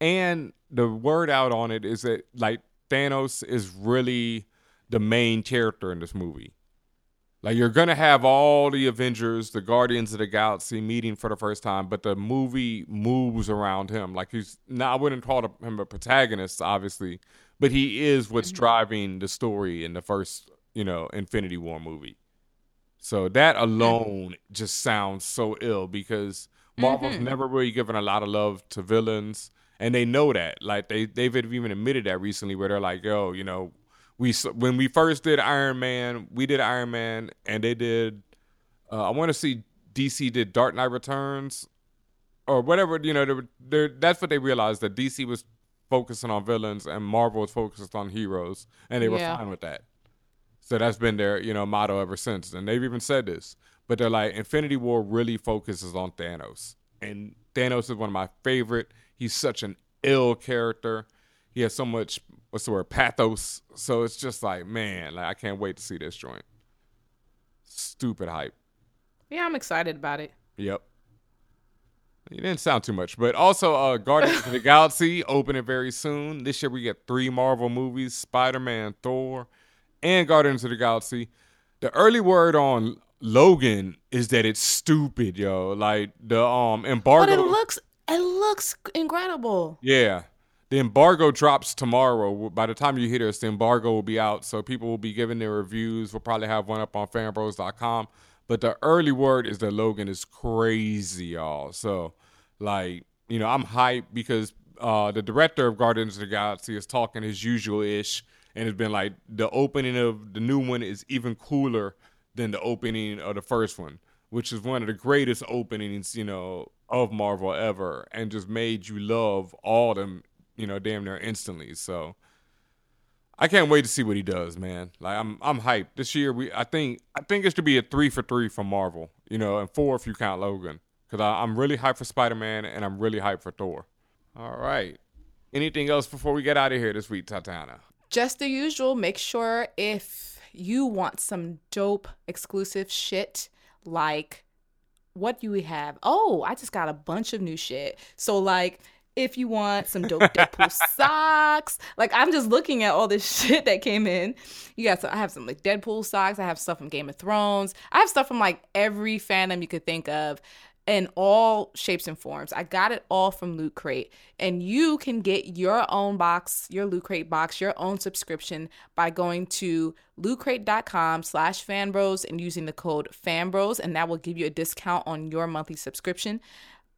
and the word out on it is that like Thanos is really the main character in this movie. Like you're gonna have all the Avengers, the Guardians of the Galaxy meeting for the first time, but the movie moves around him. Like he's now I wouldn't call him a protagonist, obviously, but he is what's driving the story in the first, you know, Infinity War movie. So that alone just sounds so ill because Marvel's Mhm. never really given a lot of love to villains, and they know that. Like they they've even admitted that recently, where they're like, "Yo, you know, we when we first did Iron Man, we did Iron Man, and they did. Uh, I want to see DC did Dark Knight Returns, or whatever. You know, they were, they're, that's what they realized that DC was focusing on villains and Marvel was focused on heroes, and they were Yeah. fine with that. So that's been their, you know, motto ever since. And they've even said this. But they're like, Infinity War really focuses on Thanos. And Thanos is one of my favorite. He's such an ill character. He has so much what's the word, pathos. So it's just like, man, like I can't wait to see this joint. Stupid hype. Yeah, I'm excited about it. Yep. You didn't sound too much, but also uh Guardians of the Galaxy opening very soon. This year we get three Marvel movies: Spider-Man, Thor, and Guardians of the Galaxy. The early word on Logan is that it's stupid, yo. Like the um embargo. But it looks it looks incredible. Yeah. The embargo drops tomorrow. By the time you hear this, the embargo will be out. So people will be giving their reviews. We'll probably have one up on fanbros.com. But the early word is that Logan is crazy, y'all. So, like, you know, I'm hyped because uh, the director of Guardians of the Galaxy is talking his usual ish. And it's been like the opening of the new one is even cooler than the opening of the first one, which is one of the greatest openings, you know, of Marvel ever, and just made you love all them, you know, damn near instantly. So I can't wait to see what he does, man. Like I'm I'm hyped. This year we I think I think it should be a three for three from Marvel, you know, and four if you count Logan. Cause I, I'm really hyped for Spider Man and I'm really hyped for Thor. All right. Anything else before we get out of here this week, Tatiana? Just the usual. Make sure if you want some dope exclusive shit, like what do we have? Oh, I just got a bunch of new shit. So like if you want some dope Deadpool socks, like I'm just looking at all this shit that came in. You got some, I have some like Deadpool socks. I have stuff from Game of Thrones. I have stuff from like every fandom you could think of in all shapes and forms. I got it all from Loot Crate. And you can get your own box, your Loot Crate box, your own subscription by going to lootcrate.com slash fanbros and using the code fanbros, and that will give you a discount on your monthly subscription.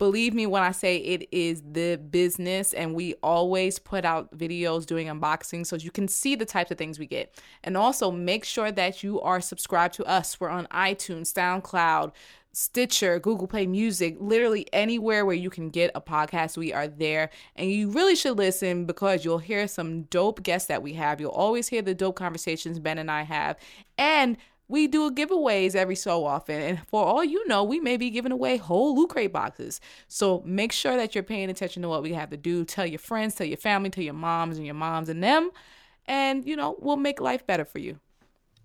Believe me when I say it is the business, and we always put out videos doing unboxing so you can see the types of things we get. And also make sure that you are subscribed to us. We're on iTunes, SoundCloud, Stitcher, Google Play Music, literally anywhere where you can get a podcast, we are there. And you really should listen because you'll hear some dope guests that we have. You'll always hear the dope conversations Ben and I have. And we do giveaways every so often. And for all you know, we may be giving away whole Loot Crate boxes. So make sure that you're paying attention to what we have to do. Tell your friends, tell your family, tell your moms and your moms and them. And, you know, we'll make life better for you.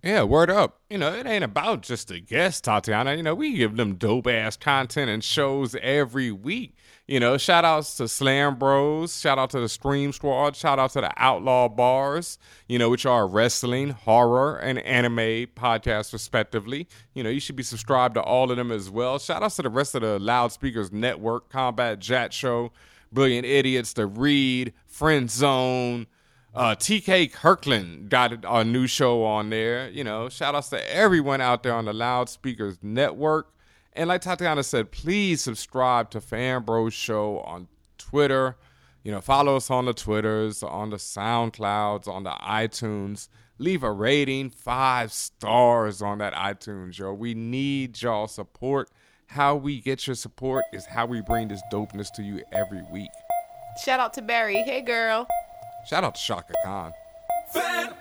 Yeah, word up. You know, it ain't about just the guests, Tatiana. You know, we give them dope ass content and shows every week. You know, shout outs to Slam Bros, shout out to the Scream Squad, shout out to the Outlaw Bars, you know, which are wrestling, horror, and anime podcasts, respectively. You know, you should be subscribed to all of them as well. Shout outs to the rest of the Loudspeakers Network, Combat Jack Show, Brilliant Idiots, The Read, Friend Zone. Uh, TK Kirkland got a new show on there. You know, shout outs to everyone out there on the Loudspeakers Network. And like Tatiana said, please subscribe to Fan Bros Show on Twitter. You know, follow us on the Twitters, on the SoundClouds, on the iTunes. Leave a rating, five stars on that iTunes, yo. We need y'all support. How we get your support is how we bring this dopeness to you every week. Shout out to Barry. Hey, girl. Shout out to Chaka Khan. Fan